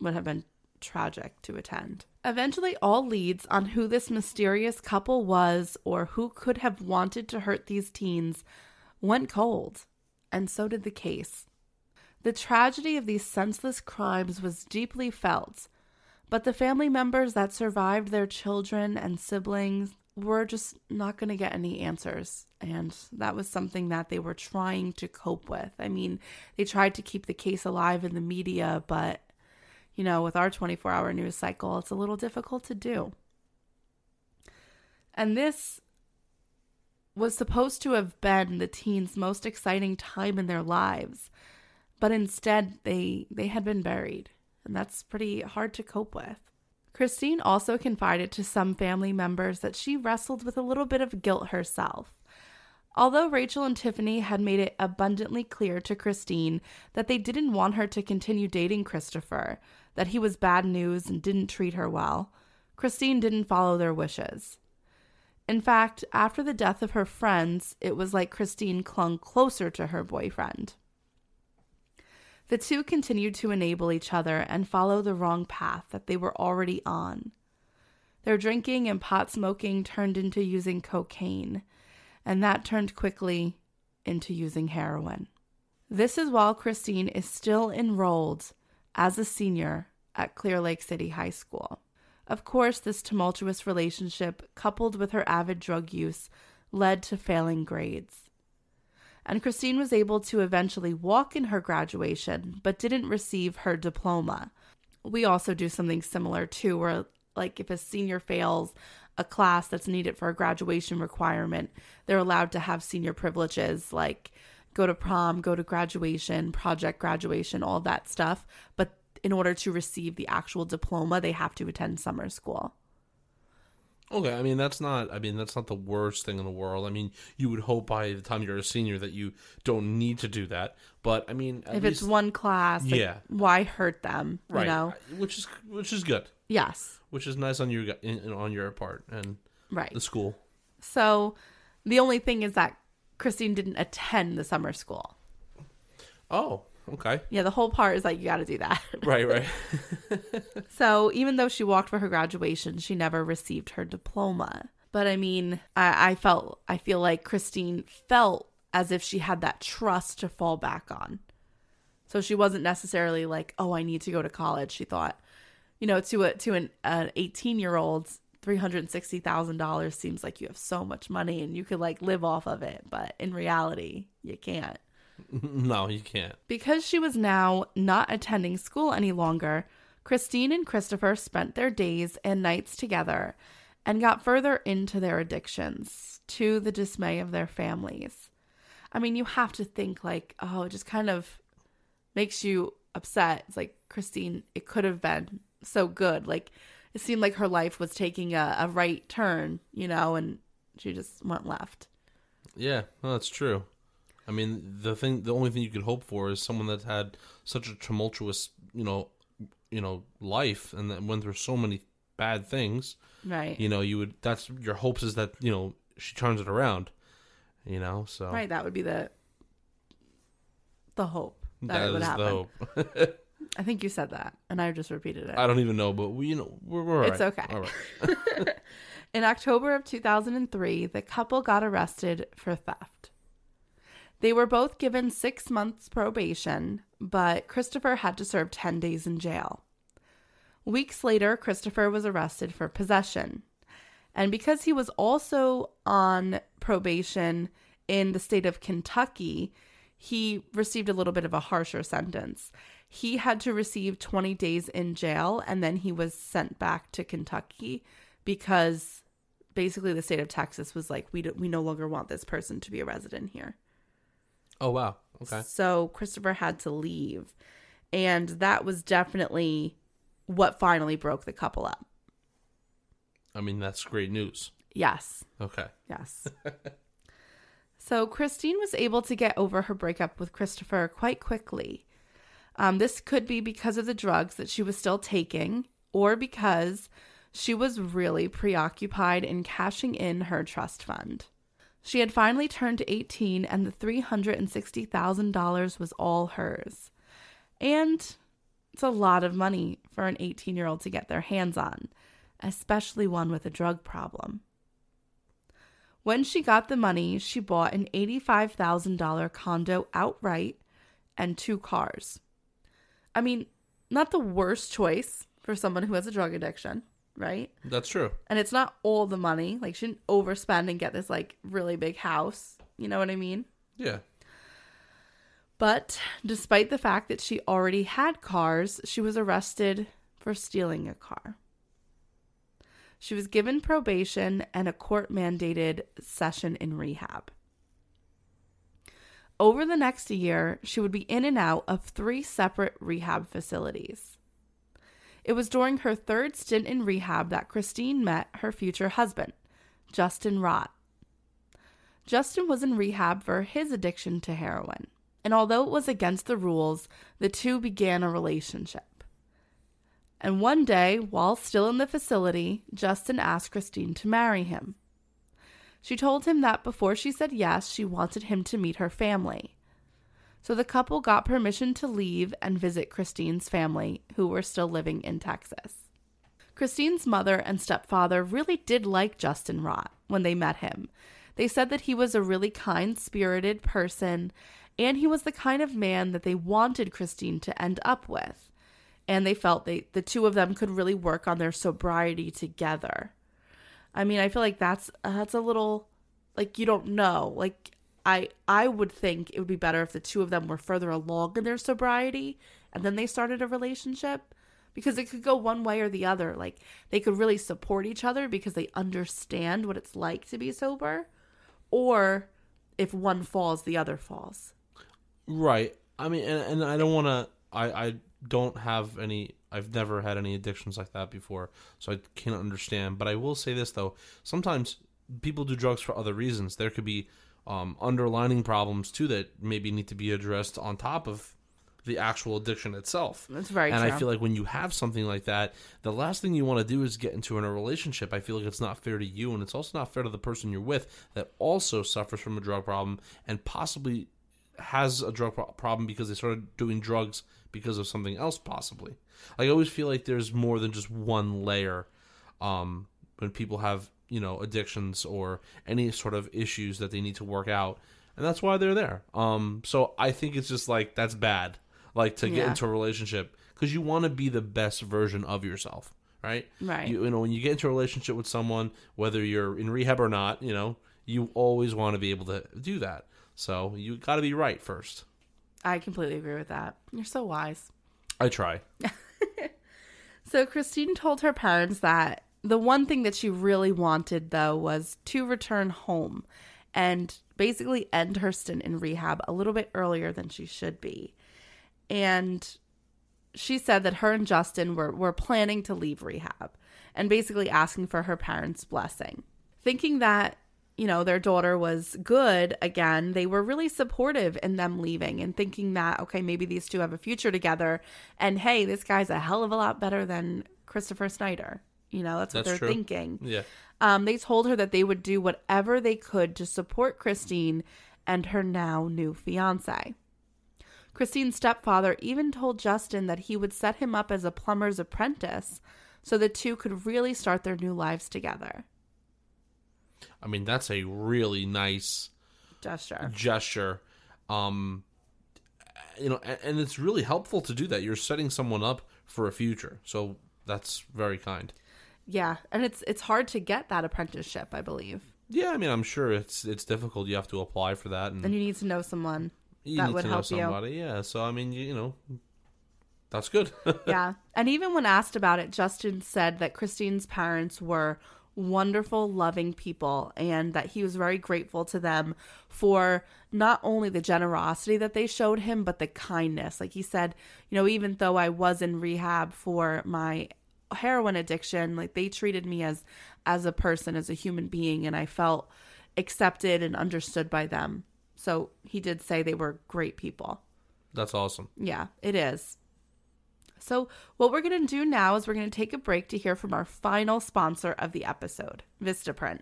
A: would have been tragic to attend. Eventually, all leads on who this mysterious couple was or who could have wanted to hurt these teens went cold, and so did the case. The tragedy of these senseless crimes was deeply felt, but the family members that survived their children and siblings were just not going to get any answers. And that was something that they were trying to cope with. I mean, they tried to keep the case alive in the media, but, you know, with our 24 hour news cycle, it's a little difficult to do. And this was supposed to have been the teens' most exciting time in their lives but instead they they had been buried and that's pretty hard to cope with christine also confided to some family members that she wrestled with a little bit of guilt herself although rachel and tiffany had made it abundantly clear to christine that they didn't want her to continue dating christopher that he was bad news and didn't treat her well christine didn't follow their wishes in fact after the death of her friends it was like christine clung closer to her boyfriend the two continued to enable each other and follow the wrong path that they were already on. Their drinking and pot smoking turned into using cocaine, and that turned quickly into using heroin. This is while Christine is still enrolled as a senior at Clear Lake City High School. Of course, this tumultuous relationship, coupled with her avid drug use, led to failing grades and Christine was able to eventually walk in her graduation, but didn't receive her diploma. We also do something similar too, where, like, if a senior fails a class that's needed for a graduation requirement, they're allowed to have senior privileges like go to prom, go to graduation, project graduation, all that stuff. But in order to receive the actual diploma, they have to attend summer school.
B: Okay, I mean that's not. I mean that's not the worst thing in the world. I mean you would hope by the time you're a senior that you don't need to do that. But I mean,
A: if least, it's one class, like,
B: yeah,
A: why hurt them?
B: Right,
A: you know,
B: which is which is good.
A: Yes,
B: which is nice on your on your part and
A: right
B: the school.
A: So the only thing is that Christine didn't attend the summer school.
B: Oh, Okay.
A: Yeah, the whole part is like you got to do that. <laughs>
B: Right, right. <laughs> <laughs>
A: so even though she walked for her graduation, she never received her diploma. But I mean, I, I felt, I feel like Christine felt as if she had that trust to fall back on. So she wasn't necessarily like, oh, I need to go to college. She thought, you know, to a to an an 18 year old, three hundred sixty thousand dollars seems like you have so much money and you could like live off of it, but in reality, you can't. <laughs>
B: No, you can't.
A: Because she was now not attending school any longer, Christine and Christopher spent their days and nights together and got further into their addictions to the dismay of their families. I mean, you have to think like, oh, it just kind of makes you upset. It's like, Christine, it could have been so good. Like, it seemed like her life was taking a, a right turn, you know, and she just went left.
B: Yeah, no, that's true. I mean, the thing, the only thing you could hope for is someone that had such a tumultuous, you know, you know, life and that went through so many bad things.
A: Right.
B: You know, you would. That's your hopes is that you know she turns it around. You know, so
A: Right. That would be the the hope that,
B: that
A: it would happen. <laughs> I think you said that, and I just repeated it.
B: I don't even know, but we, you know, we're, we're all
A: It's
B: right.
A: okay.
B: All right. <laughs> <laughs>
A: In October of 2003, the couple got arrested for theft. They were both given six months probation, but Christopher had to serve 10 days in jail. Weeks later, Christopher was arrested for possession. And because he was also on probation in the state of Kentucky, he received a little bit of a harsher sentence. He had to receive 20 days in jail and then he was sent back to Kentucky because basically the state of Texas was like we do, we no longer want this person to be a resident here.
B: Oh wow. Okay.
A: So Christopher had to leave. And that was definitely what finally broke the couple up.
B: I mean, that's great news.
A: Yes.
B: Okay.
A: Yes. <laughs> so Christine was able to get over her breakup with Christopher quite quickly. Um, this could be because of the drugs that she was still taking, or because she was really preoccupied in cashing in her trust fund. She had finally turned 18, and the $360,000 was all hers. And it's a lot of money for an 18 year old to get their hands on, especially one with a drug problem. When she got the money, she bought an $85,000 condo outright and two cars. I mean, not the worst choice for someone who has a drug addiction, right?
B: That's true.
A: And it's not all the money. Like, she didn't overspend and get this, like, really big house. You know what I mean?
B: Yeah.
A: But despite the fact that she already had cars, she was arrested for stealing a car. She was given probation and a court mandated session in rehab. Over the next year, she would be in and out of three separate rehab facilities. It was during her third stint in rehab that Christine met her future husband, Justin Rott. Justin was in rehab for his addiction to heroin, and although it was against the rules, the two began a relationship. And one day, while still in the facility, Justin asked Christine to marry him. She told him that before she said yes, she wanted him to meet her family. So the couple got permission to leave and visit Christine's family, who were still living in Texas. Christine's mother and stepfather really did like Justin Rott when they met him. They said that he was a really kind spirited person and he was the kind of man that they wanted Christine to end up with. And they felt they the two of them could really work on their sobriety together. I mean, I feel like that's that's a little like you don't know. Like I I would think it would be better if the two of them were further along in their sobriety and then they started a relationship because it could go one way or the other. Like they could really support each other because they understand what it's like to be sober or if one falls the other falls.
B: Right. I mean, and, and I don't want to. I I don't have any. I've never had any addictions like that before, so I can't understand. But I will say this though: sometimes people do drugs for other reasons. There could be um, underlining problems too that maybe need to be addressed on top of the actual addiction itself.
A: That's very
B: and
A: true.
B: I feel like when you have something like that, the last thing you want to do is get into a relationship. I feel like it's not fair to you, and it's also not fair to the person you're with that also suffers from a drug problem and possibly has a drug pro- problem because they started doing drugs because of something else, possibly. I always feel like there's more than just one layer um, when people have you know addictions or any sort of issues that they need to work out, and that's why they're there. Um, so I think it's just like that's bad, like to get into a relationship because you want to be the best version of yourself, right?
A: Right.
B: You, you know, when you get into a relationship with someone, whether you're in rehab or not, you know, you always want to be able to do that. So you got to be right first.
A: I completely agree with that. You're so wise.
B: I try. <laughs>
A: So Christine told her parents that the one thing that she really wanted though was to return home and basically end her stint in rehab a little bit earlier than she should be. And she said that her and Justin were, were planning to leave rehab and basically asking for her parents' blessing. Thinking that, you know, their daughter was good again, they were really supportive in them leaving and thinking that, okay, maybe these two have a future together. And hey, this guy's a hell of a lot better than Christopher Snyder. You know, that's what
B: That's
A: they're
B: true.
A: thinking.
B: Yeah.
A: Um, they told her that they would do whatever they could to support Christine and her now new fiance. Christine's stepfather even told Justin that he would set him up as a plumber's apprentice so the two could really start their new lives together.
B: I mean, that's a really nice
A: Gesture.
B: gesture. Um, you know, and, and it's really helpful to do that. You're setting someone up for a future, so that's very kind.
A: Yeah, and it's it's hard to get that apprenticeship, I believe.
B: Yeah, I mean, I'm sure it's it's difficult. You have to apply for that, and
A: And you need to know someone.
B: you
A: that
B: need
A: would
B: to know
A: help you.
B: somebody. Yeah, so I mean, you, you know, that's good. <laughs>
A: yeah. And even when asked about it, Justin said that Christine's parents were wonderful, loving people and that he was very grateful to them for not only the generosity that they showed him, but the kindness. Like he said, you know, even though I was in rehab for my heroin addiction, like they treated me as as a person, as a human being, and I felt accepted and understood by them. So he did say they were great people.
B: that's awesome.
A: Yeah, it is. So, what we're going to do now is we're going to take a break to hear from our final sponsor of the episode, Vistaprint.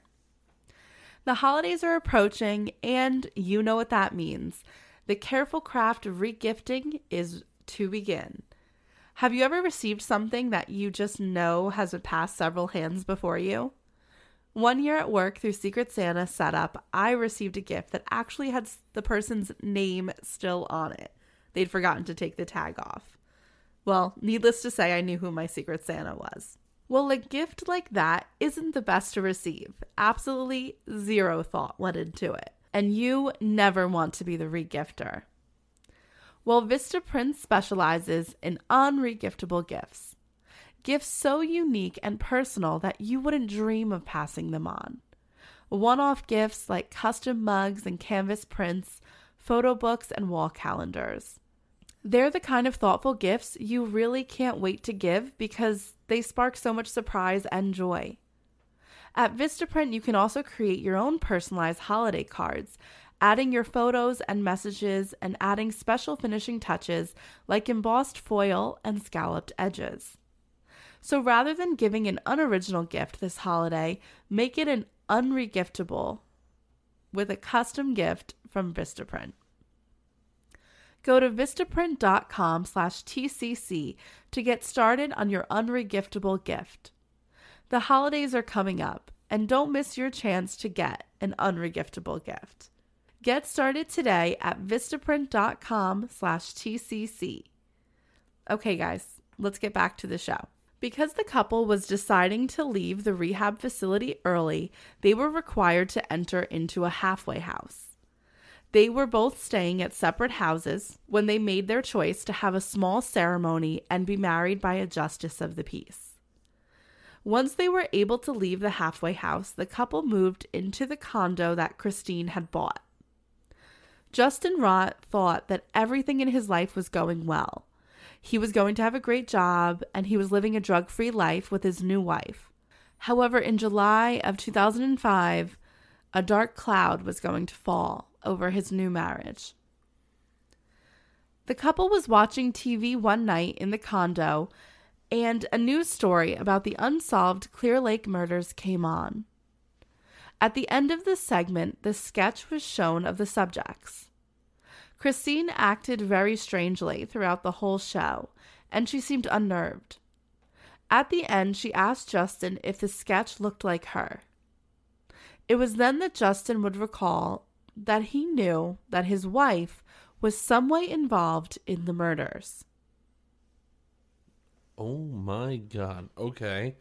A: The holidays are approaching, and you know what that means. The careful craft of regifting is to begin. Have you ever received something that you just know has passed several hands before you? One year at work through Secret Santa setup, I received a gift that actually had the person's name still on it. They'd forgotten to take the tag off. Well, needless to say, I knew who my Secret Santa was. Well, a gift like that isn't the best to receive. Absolutely zero thought went into it. And you never want to be the regifter. Well, Vista Vistaprint specializes in unregiftable gifts. Gifts so unique and personal that you wouldn't dream of passing them on. One off gifts like custom mugs and canvas prints, photo books, and wall calendars. They're the kind of thoughtful gifts you really can't wait to give because they spark so much surprise and joy. At Vistaprint, you can also create your own personalized holiday cards, adding your photos and messages and adding special finishing touches like embossed foil and scalloped edges. So rather than giving an unoriginal gift this holiday, make it an unregiftable with a custom gift from Vistaprint. Go to vistaprint.com slash TCC to get started on your unregiftable gift. The holidays are coming up, and don't miss your chance to get an unregiftable gift. Get started today at vistaprint.com slash TCC. Okay, guys, let's get back to the show. Because the couple was deciding to leave the rehab facility early, they were required to enter into a halfway house. They were both staying at separate houses when they made their choice to have a small ceremony and be married by a justice of the peace. Once they were able to leave the halfway house, the couple moved into the condo that Christine had bought. Justin Rott thought that everything in his life was going well. He was going to have a great job and he was living a drug free life with his new wife. However, in July of 2005, a dark cloud was going to fall over his new marriage. The couple was watching TV one night in the condo, and a news story about the unsolved Clear Lake murders came on. At the end of the segment, the sketch was shown of the subjects. Christine acted very strangely throughout the whole show, and she seemed unnerved. At the end, she asked Justin if the sketch looked like her. It was then that Justin would recall that he knew that his wife was some way involved in the murders.
B: Oh my god. Okay.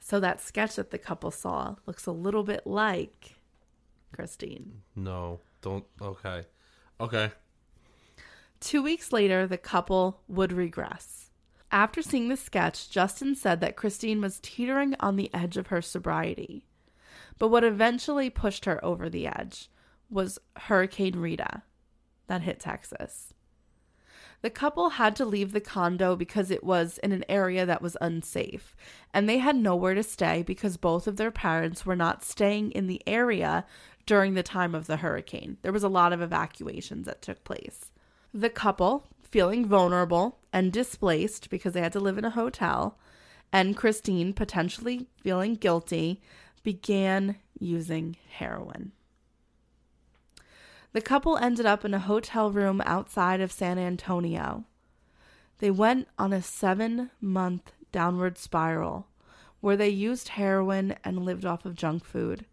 A: So that sketch that the couple saw looks a little bit like Christine.
B: No, don't. Okay. Okay.
A: Two weeks later, the couple would regress. After seeing the sketch, Justin said that Christine was teetering on the edge of her sobriety. But what eventually pushed her over the edge was Hurricane Rita that hit Texas. The couple had to leave the condo because it was in an area that was unsafe, and they had nowhere to stay because both of their parents were not staying in the area during the time of the hurricane. There was a lot of evacuations that took place. The couple, feeling vulnerable and displaced because they had to live in a hotel, and Christine, potentially feeling guilty, began using heroin. The couple ended up in a hotel room outside of San Antonio. They went on a seven month downward spiral where they used heroin and lived off of junk food.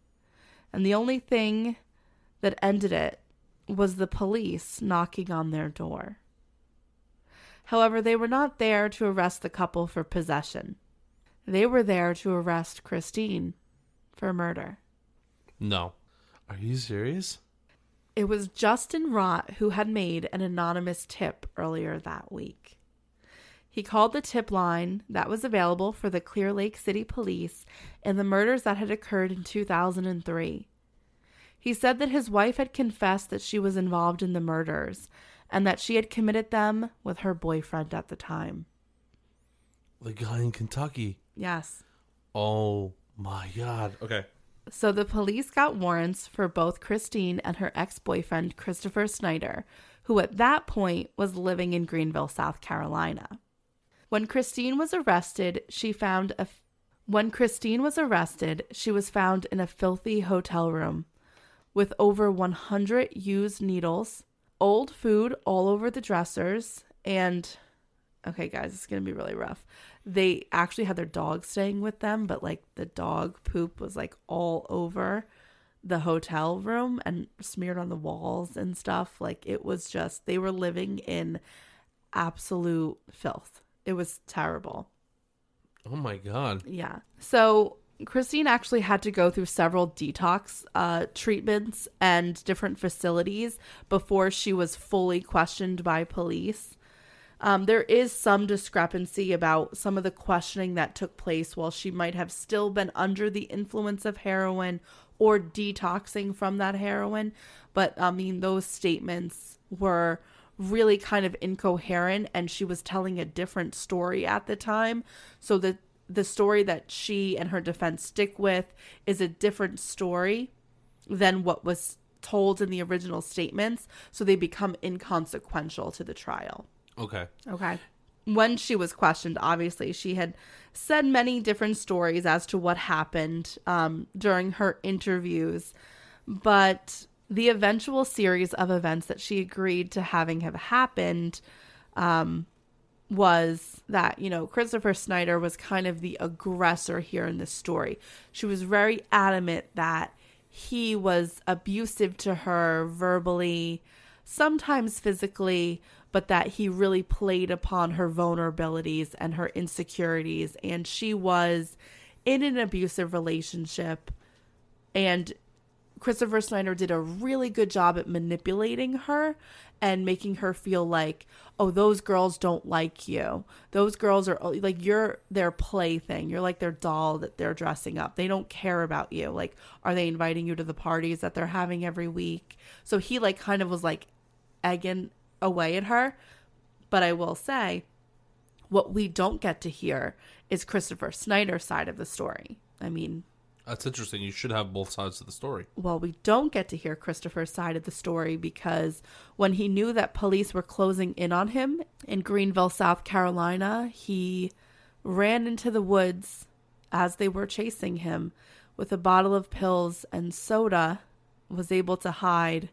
A: And the only thing that ended it was the police knocking on their door. However, they were not there to arrest the couple for possession. They were there to arrest Christine for murder.
B: No. Are you serious?
A: It was Justin Rott who had made an anonymous tip earlier that week. He called the tip line that was available for the Clear Lake City Police in the murders that had occurred in 2003. He said that his wife had confessed that she was involved in the murders and that she had committed them with her boyfriend at the time.
B: The guy in Kentucky.
A: Yes.
B: Oh my god. Okay.
A: So the police got warrants for both Christine and her ex boyfriend, Christopher Snyder, who at that point was living in Greenville, South Carolina. When Christine was arrested, she found a. When Christine was arrested, she was found in a filthy hotel room with over 100 used needles, old food all over the dressers, and okay, guys, it's going to be really rough. They actually had their dog staying with them, but like the dog poop was like all over the hotel room and smeared on the walls and stuff. Like it was just, they were living in absolute filth. It was terrible.
B: Oh my god.
A: Yeah. So Christine actually had to go through several detox uh, treatments and different facilities before she was fully questioned by police. Um, there is some discrepancy about some of the questioning that took place while she might have still been under the influence of heroin or detoxing from that heroin. But I mean, those statements were really kind of incoherent and she was telling a different story at the time. So the the story that she and her defense stick with is a different story than what was told in the original statements, so they become inconsequential to the trial.
B: Okay.
A: Okay. When she was questioned, obviously, she had said many different stories as to what happened um, during her interviews, but the eventual series of events that she agreed to having have happened um, was that, you know, Christopher Snyder was kind of the aggressor here in this story. She was very adamant that he was abusive to her verbally, sometimes physically, but that he really played upon her vulnerabilities and her insecurities. And she was in an abusive relationship. And Christopher Snyder did a really good job at manipulating her and making her feel like, oh, those girls don't like you. Those girls are like, you're their plaything. You're like their doll that they're dressing up. They don't care about you. Like, are they inviting you to the parties that they're having every week? So he, like, kind of was like egging away at her. But I will say, what we don't get to hear is Christopher Snyder's side of the story. I mean,
B: That's interesting. You should have both sides of the story.
A: well, we don't get to hear Christopher's side of the story because when he knew that police were closing in on him in Greenville, South Carolina, he ran into the woods as they were chasing him with a bottle of pills and soda, was able to hide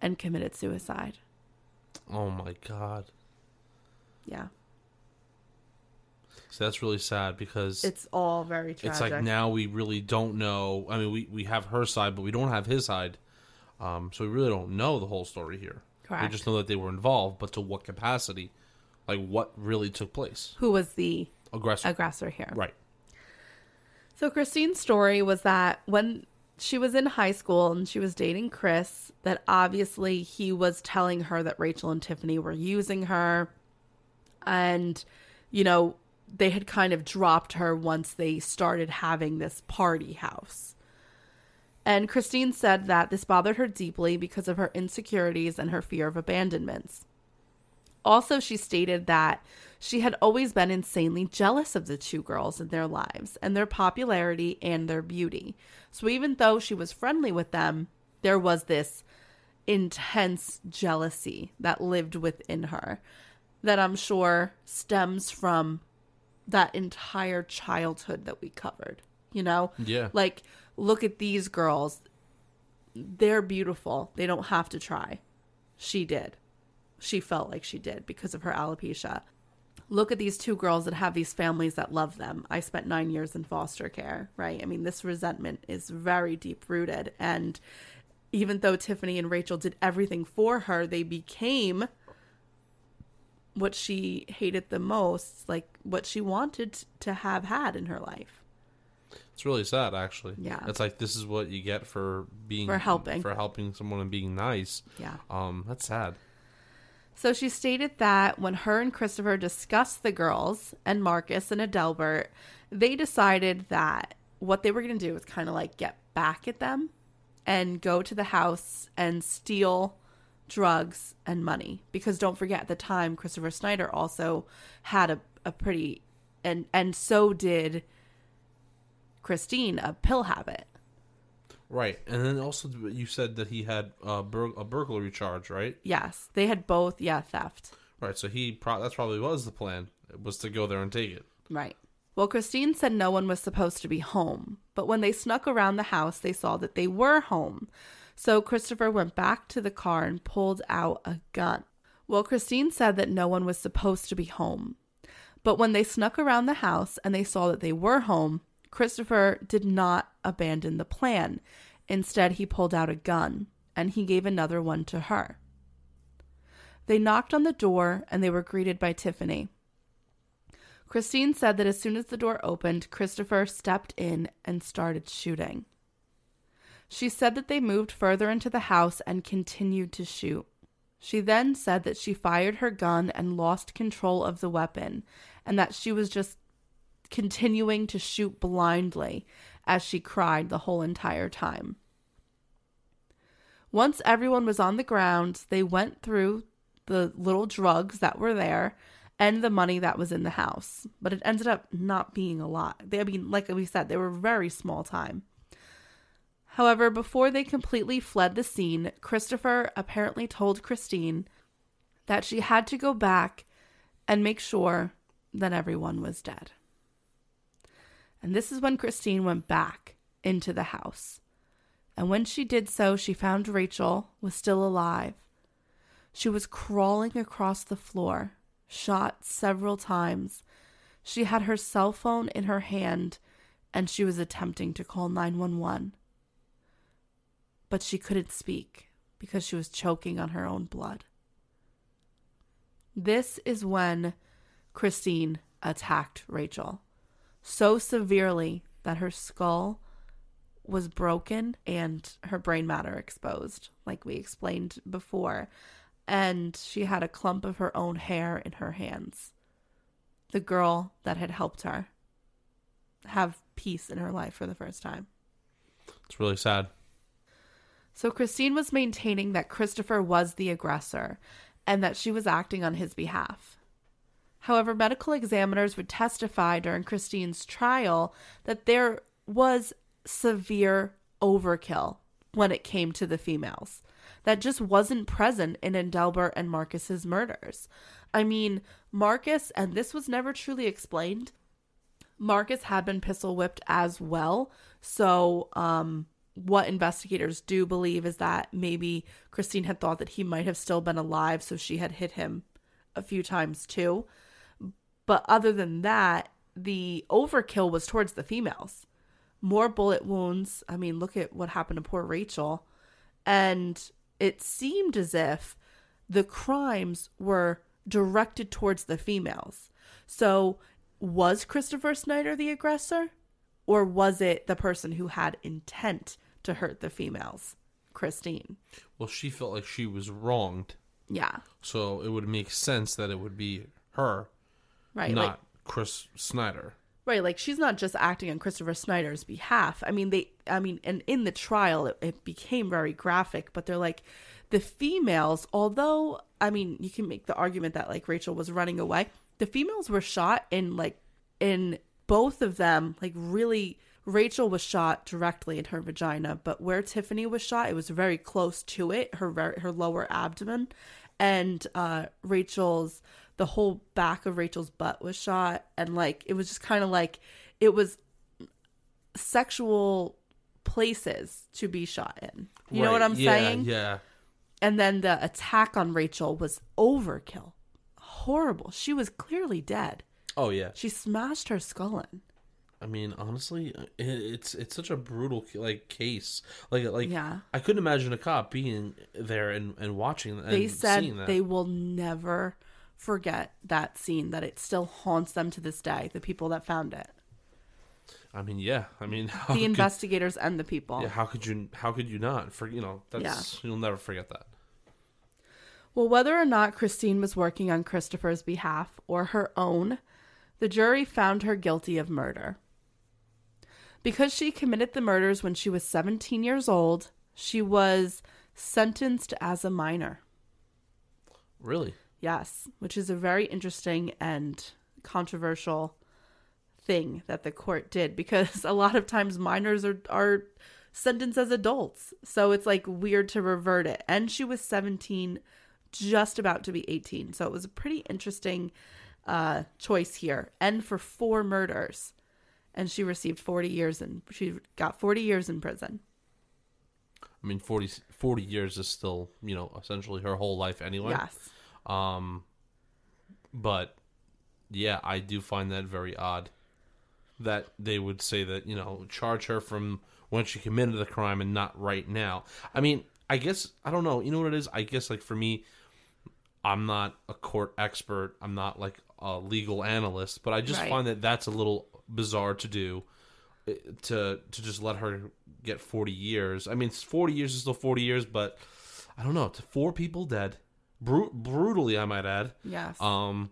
A: and committed suicide.
B: Oh my god.
A: Yeah.
B: So that's really sad because
A: It's all very tragic.
B: it's like now we really don't know. I mean, we, we have her side, but we don't have his side. Um, so we really don't know the whole story here. We just know that they were involved, but to what capacity? Like what really took place?
A: Who was the
B: Aggressor.
A: aggressor here?
B: right.
A: So Christine's story was that when she was in high school and she was dating Chris, that obviously he was telling her that Rachel and Tiffany were using her. And, you know, they had kind of dropped her once they started having this party house. And Christine said that this bothered her deeply because of her insecurities and her fear of abandonments. Also, she stated that she had always been insanely jealous of the two girls and their lives and their popularity and their beauty. So, even though she was friendly with them, there was this intense jealousy that lived within her that I'm sure stems from that entire childhood that we covered. You know?
B: Yeah.
A: Like, look at these girls. They're beautiful. They don't have to try. She did. She felt like she did because of her alopecia. Look at these two girls that have these families that love them. I spent nine years in foster care, right? I mean, this resentment is very deep rooted. And even though Tiffany and Rachel did everything for her, they became what she hated the most, like what she wanted to have had in her life.
B: It's really sad, actually.
A: Yeah.
B: It's like this is what you get for being
A: For helping.
B: for helping someone and being nice.
A: Yeah.
B: Um, that's sad.
A: So she stated that when her and Christopher discussed the girls and Marcus and Adelbert, they decided that what they were going to do was kind of like get back at them and go to the house and steal drugs and money. Because don't forget, at the time, Christopher Snyder also had a, a pretty, and, and so did Christine, a pill habit.
B: Right, and then also you said that he had a, bur- a burglary charge, right?
A: Yes, they had both, yeah, theft.
B: Right, so he pro- that's probably was the plan was to go there and take it.
A: Right. Well, Christine said no one was supposed to be home, but when they snuck around the house, they saw that they were home. So Christopher went back to the car and pulled out a gun. Well, Christine said that no one was supposed to be home. But when they snuck around the house and they saw that they were home, Christopher did not abandon the plan. Instead, he pulled out a gun and he gave another one to her. They knocked on the door and they were greeted by Tiffany. Christine said that as soon as the door opened, Christopher stepped in and started shooting. She said that they moved further into the house and continued to shoot. She then said that she fired her gun and lost control of the weapon, and that she was just continuing to shoot blindly as she cried the whole entire time. Once everyone was on the ground, they went through the little drugs that were there and the money that was in the house. But it ended up not being a lot. They, I mean, like we said, they were very small time. However, before they completely fled the scene, Christopher apparently told Christine that she had to go back and make sure that everyone was dead. And this is when Christine went back into the house. And when she did so, she found Rachel was still alive. She was crawling across the floor, shot several times. She had her cell phone in her hand and she was attempting to call 911. But she couldn't speak because she was choking on her own blood. This is when Christine attacked Rachel so severely that her skull was broken and her brain matter exposed, like we explained before. And she had a clump of her own hair in her hands. The girl that had helped her have peace in her life for the first time.
B: It's really sad.
A: So Christine was maintaining that Christopher was the aggressor and that she was acting on his behalf. However, medical examiners would testify during Christine's trial that there was severe overkill when it came to the females that just wasn't present in Adelbert and Marcus's murders. I mean, Marcus, and this was never truly explained, Marcus had been pistol whipped as well. So, um, what investigators do believe is that maybe Christine had thought that he might have still been alive, so she had hit him a few times too. But other than that, the overkill was towards the females. More bullet wounds. I mean, look at what happened to poor Rachel. And it seemed as if the crimes were directed towards the females. So, was Christopher Snyder the aggressor? Or was it the person who had intent to hurt the females? Christine.
B: Well, she felt like she was wronged,
A: Yeah.
B: so it would make sense that it would be her,
A: Right.
B: not
A: Like,
B: Chris Snyder.
A: Right, like she's not just acting on Christopher Snyder's behalf. I mean, they, I mean, and in the trial, it, it became very graphic. But they're like, the females, although I mean, you can make the argument that like Rachel was running away. The females were shot in like in both of them, like really Rachel was shot directly in her vagina, but where Tiffany was shot, it was very close to it, her her lower abdomen, and uh, Rachel's the whole back of Rachel's butt was shot, and like it was just kind of like it was sexual places to be shot in. You know what I'm
B: yeah,
A: saying?
B: Yeah.
A: And then the attack on Rachel was overkill. Horrible. She was clearly dead.
B: Oh yeah.
A: She smashed her skull in.
B: I mean, honestly, it's it's such a brutal like case. Like like
A: Yeah.
B: I couldn't imagine a cop being there and, and watching and
A: They said they will never forget that scene, that it still haunts them to this day, the people that found it.
B: I mean, yeah. I mean, <laughs> how
A: The
B: could,
A: investigators and the people.
B: yeah, how could you how could you not? For you know, that's you'll never forget that.
A: Well, whether or not Christine was working on Christopher's behalf or her own, the jury found her guilty of murder. Because she committed the murders when she was 17 years old, she was sentenced as a minor.
B: Really?
A: Yes, which is a very interesting and controversial thing that the court did because <laughs> a lot of times minors are are sentenced as adults. So it's like weird to revert it. And she was 17 just about to be 18. So it was a pretty interesting uh choice here. And for four murders. And she received 40 years and she got 40 years in prison.
B: I mean, 40, 40 years is still you know essentially her whole life anyway.
A: Yes.
B: Um, but yeah, I do find that very odd that they would say that you know charge her from when she committed the crime and not right now. I mean, I guess I don't know. You know what it is? I guess like for me, I'm not a court expert. I'm not like a legal analyst, but I just
A: Right.
B: find that that's a little bizarre to do eh, to to just let her get 40 years. I mean, 40 years is still 40 years, but I don't know. To four people dead, Bru- brutally, I might add.
A: Yes.
B: Um,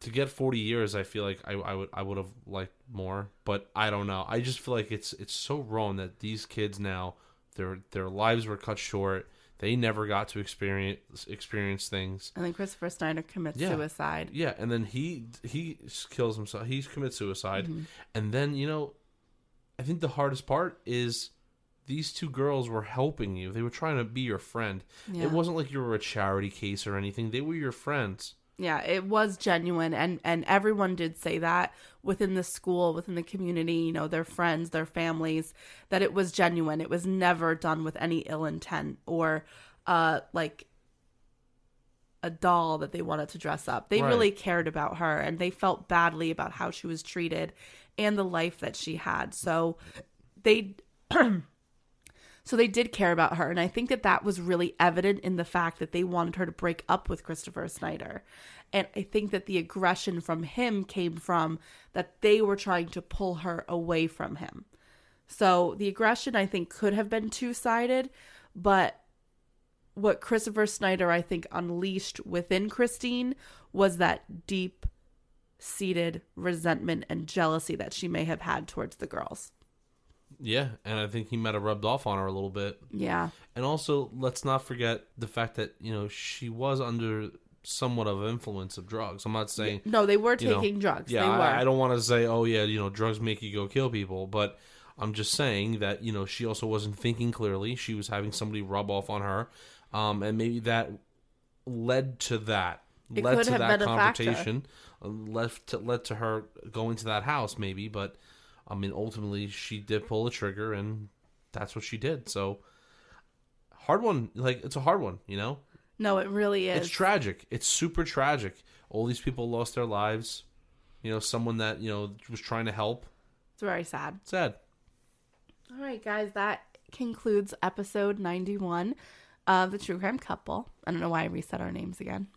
B: to get 40 years, I feel like I, I would I would have liked more, but I don't know. I just feel like it's it's so wrong that these kids now their their lives were cut short. They never got to experience experience things.
A: and then Christopher Steiner commits
B: Yeah.
A: suicide.
B: Yeah, and then he he kills himself. He commits suicide,
A: Mm-hmm.
B: and then you know, I think the hardest part is these two girls were helping you. They were trying to be your friend.
A: Yeah.
B: It wasn't like you were a charity case or anything. They were your friends.
A: yeah it was genuine and and everyone did say that within the school within the community you know their friends their families that it was genuine it was never done with any ill intent or uh like a doll that they wanted to dress up they
B: Right.
A: really cared about her and they felt badly about how she was treated and the life that she had so they <clears throat> So they did care about her. And I think that that was really evident in the fact that they wanted her to break up with Christopher Snyder. And I think that the aggression from him came from that they were trying to pull her away from him. So the aggression, I think, could have been two sided. But what Christopher Snyder, I think, unleashed within Christine was that deep seated resentment and jealousy that she may have had towards the girls.
B: Yeah, and I think he might have rubbed off on her a little bit.
A: Yeah.
B: And also, let's not forget the fact that you know she was under somewhat of influence of drugs. I'm not saying
A: No, they were
B: you know,
A: taking drugs.
B: Yeah,
A: they were.
B: I, I don't want to say, oh yeah, you know, drugs make you go kill people, but I'm just saying that you know she also wasn't thinking clearly. She was having somebody rub off on her, um, and maybe that led to that.
A: It
B: led to that confrontation. uh, Led to led to her going to that house, maybe. But I mean, ultimately, she did pull the trigger, and that's what she did. So hard one. Like it's a hard one, you know.
A: No, it really is.
B: It's tragic. It's super tragic. All these people lost their lives. You know, someone that you know was trying to help.
A: It's very sad.
B: Sad.
A: All right, guys, that concludes episode 91 of The True Crime Couple. I don't know why I reset our names again,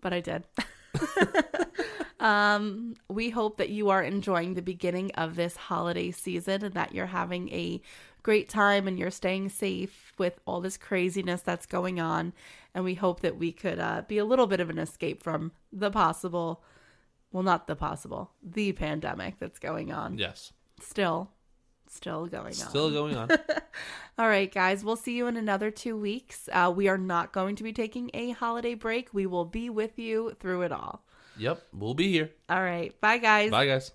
A: but I did. <laughs> <laughs> um, we hope that you are enjoying the beginning of this holiday season and that you're having a great time and you're staying safe with all this craziness that's going on. And we hope that we could uh, be a little bit of an escape from the possible, well, not the possible, the pandemic that's going on
B: Yes.
A: still Still going on.
B: Still going on. <laughs>
A: All right, guys, we'll see you in another two weeks. Uh, we are not going to be taking a holiday break. We will be with you through it all.
B: yep, we'll be here.
A: All right. Bye, guys.
B: Bye, guys.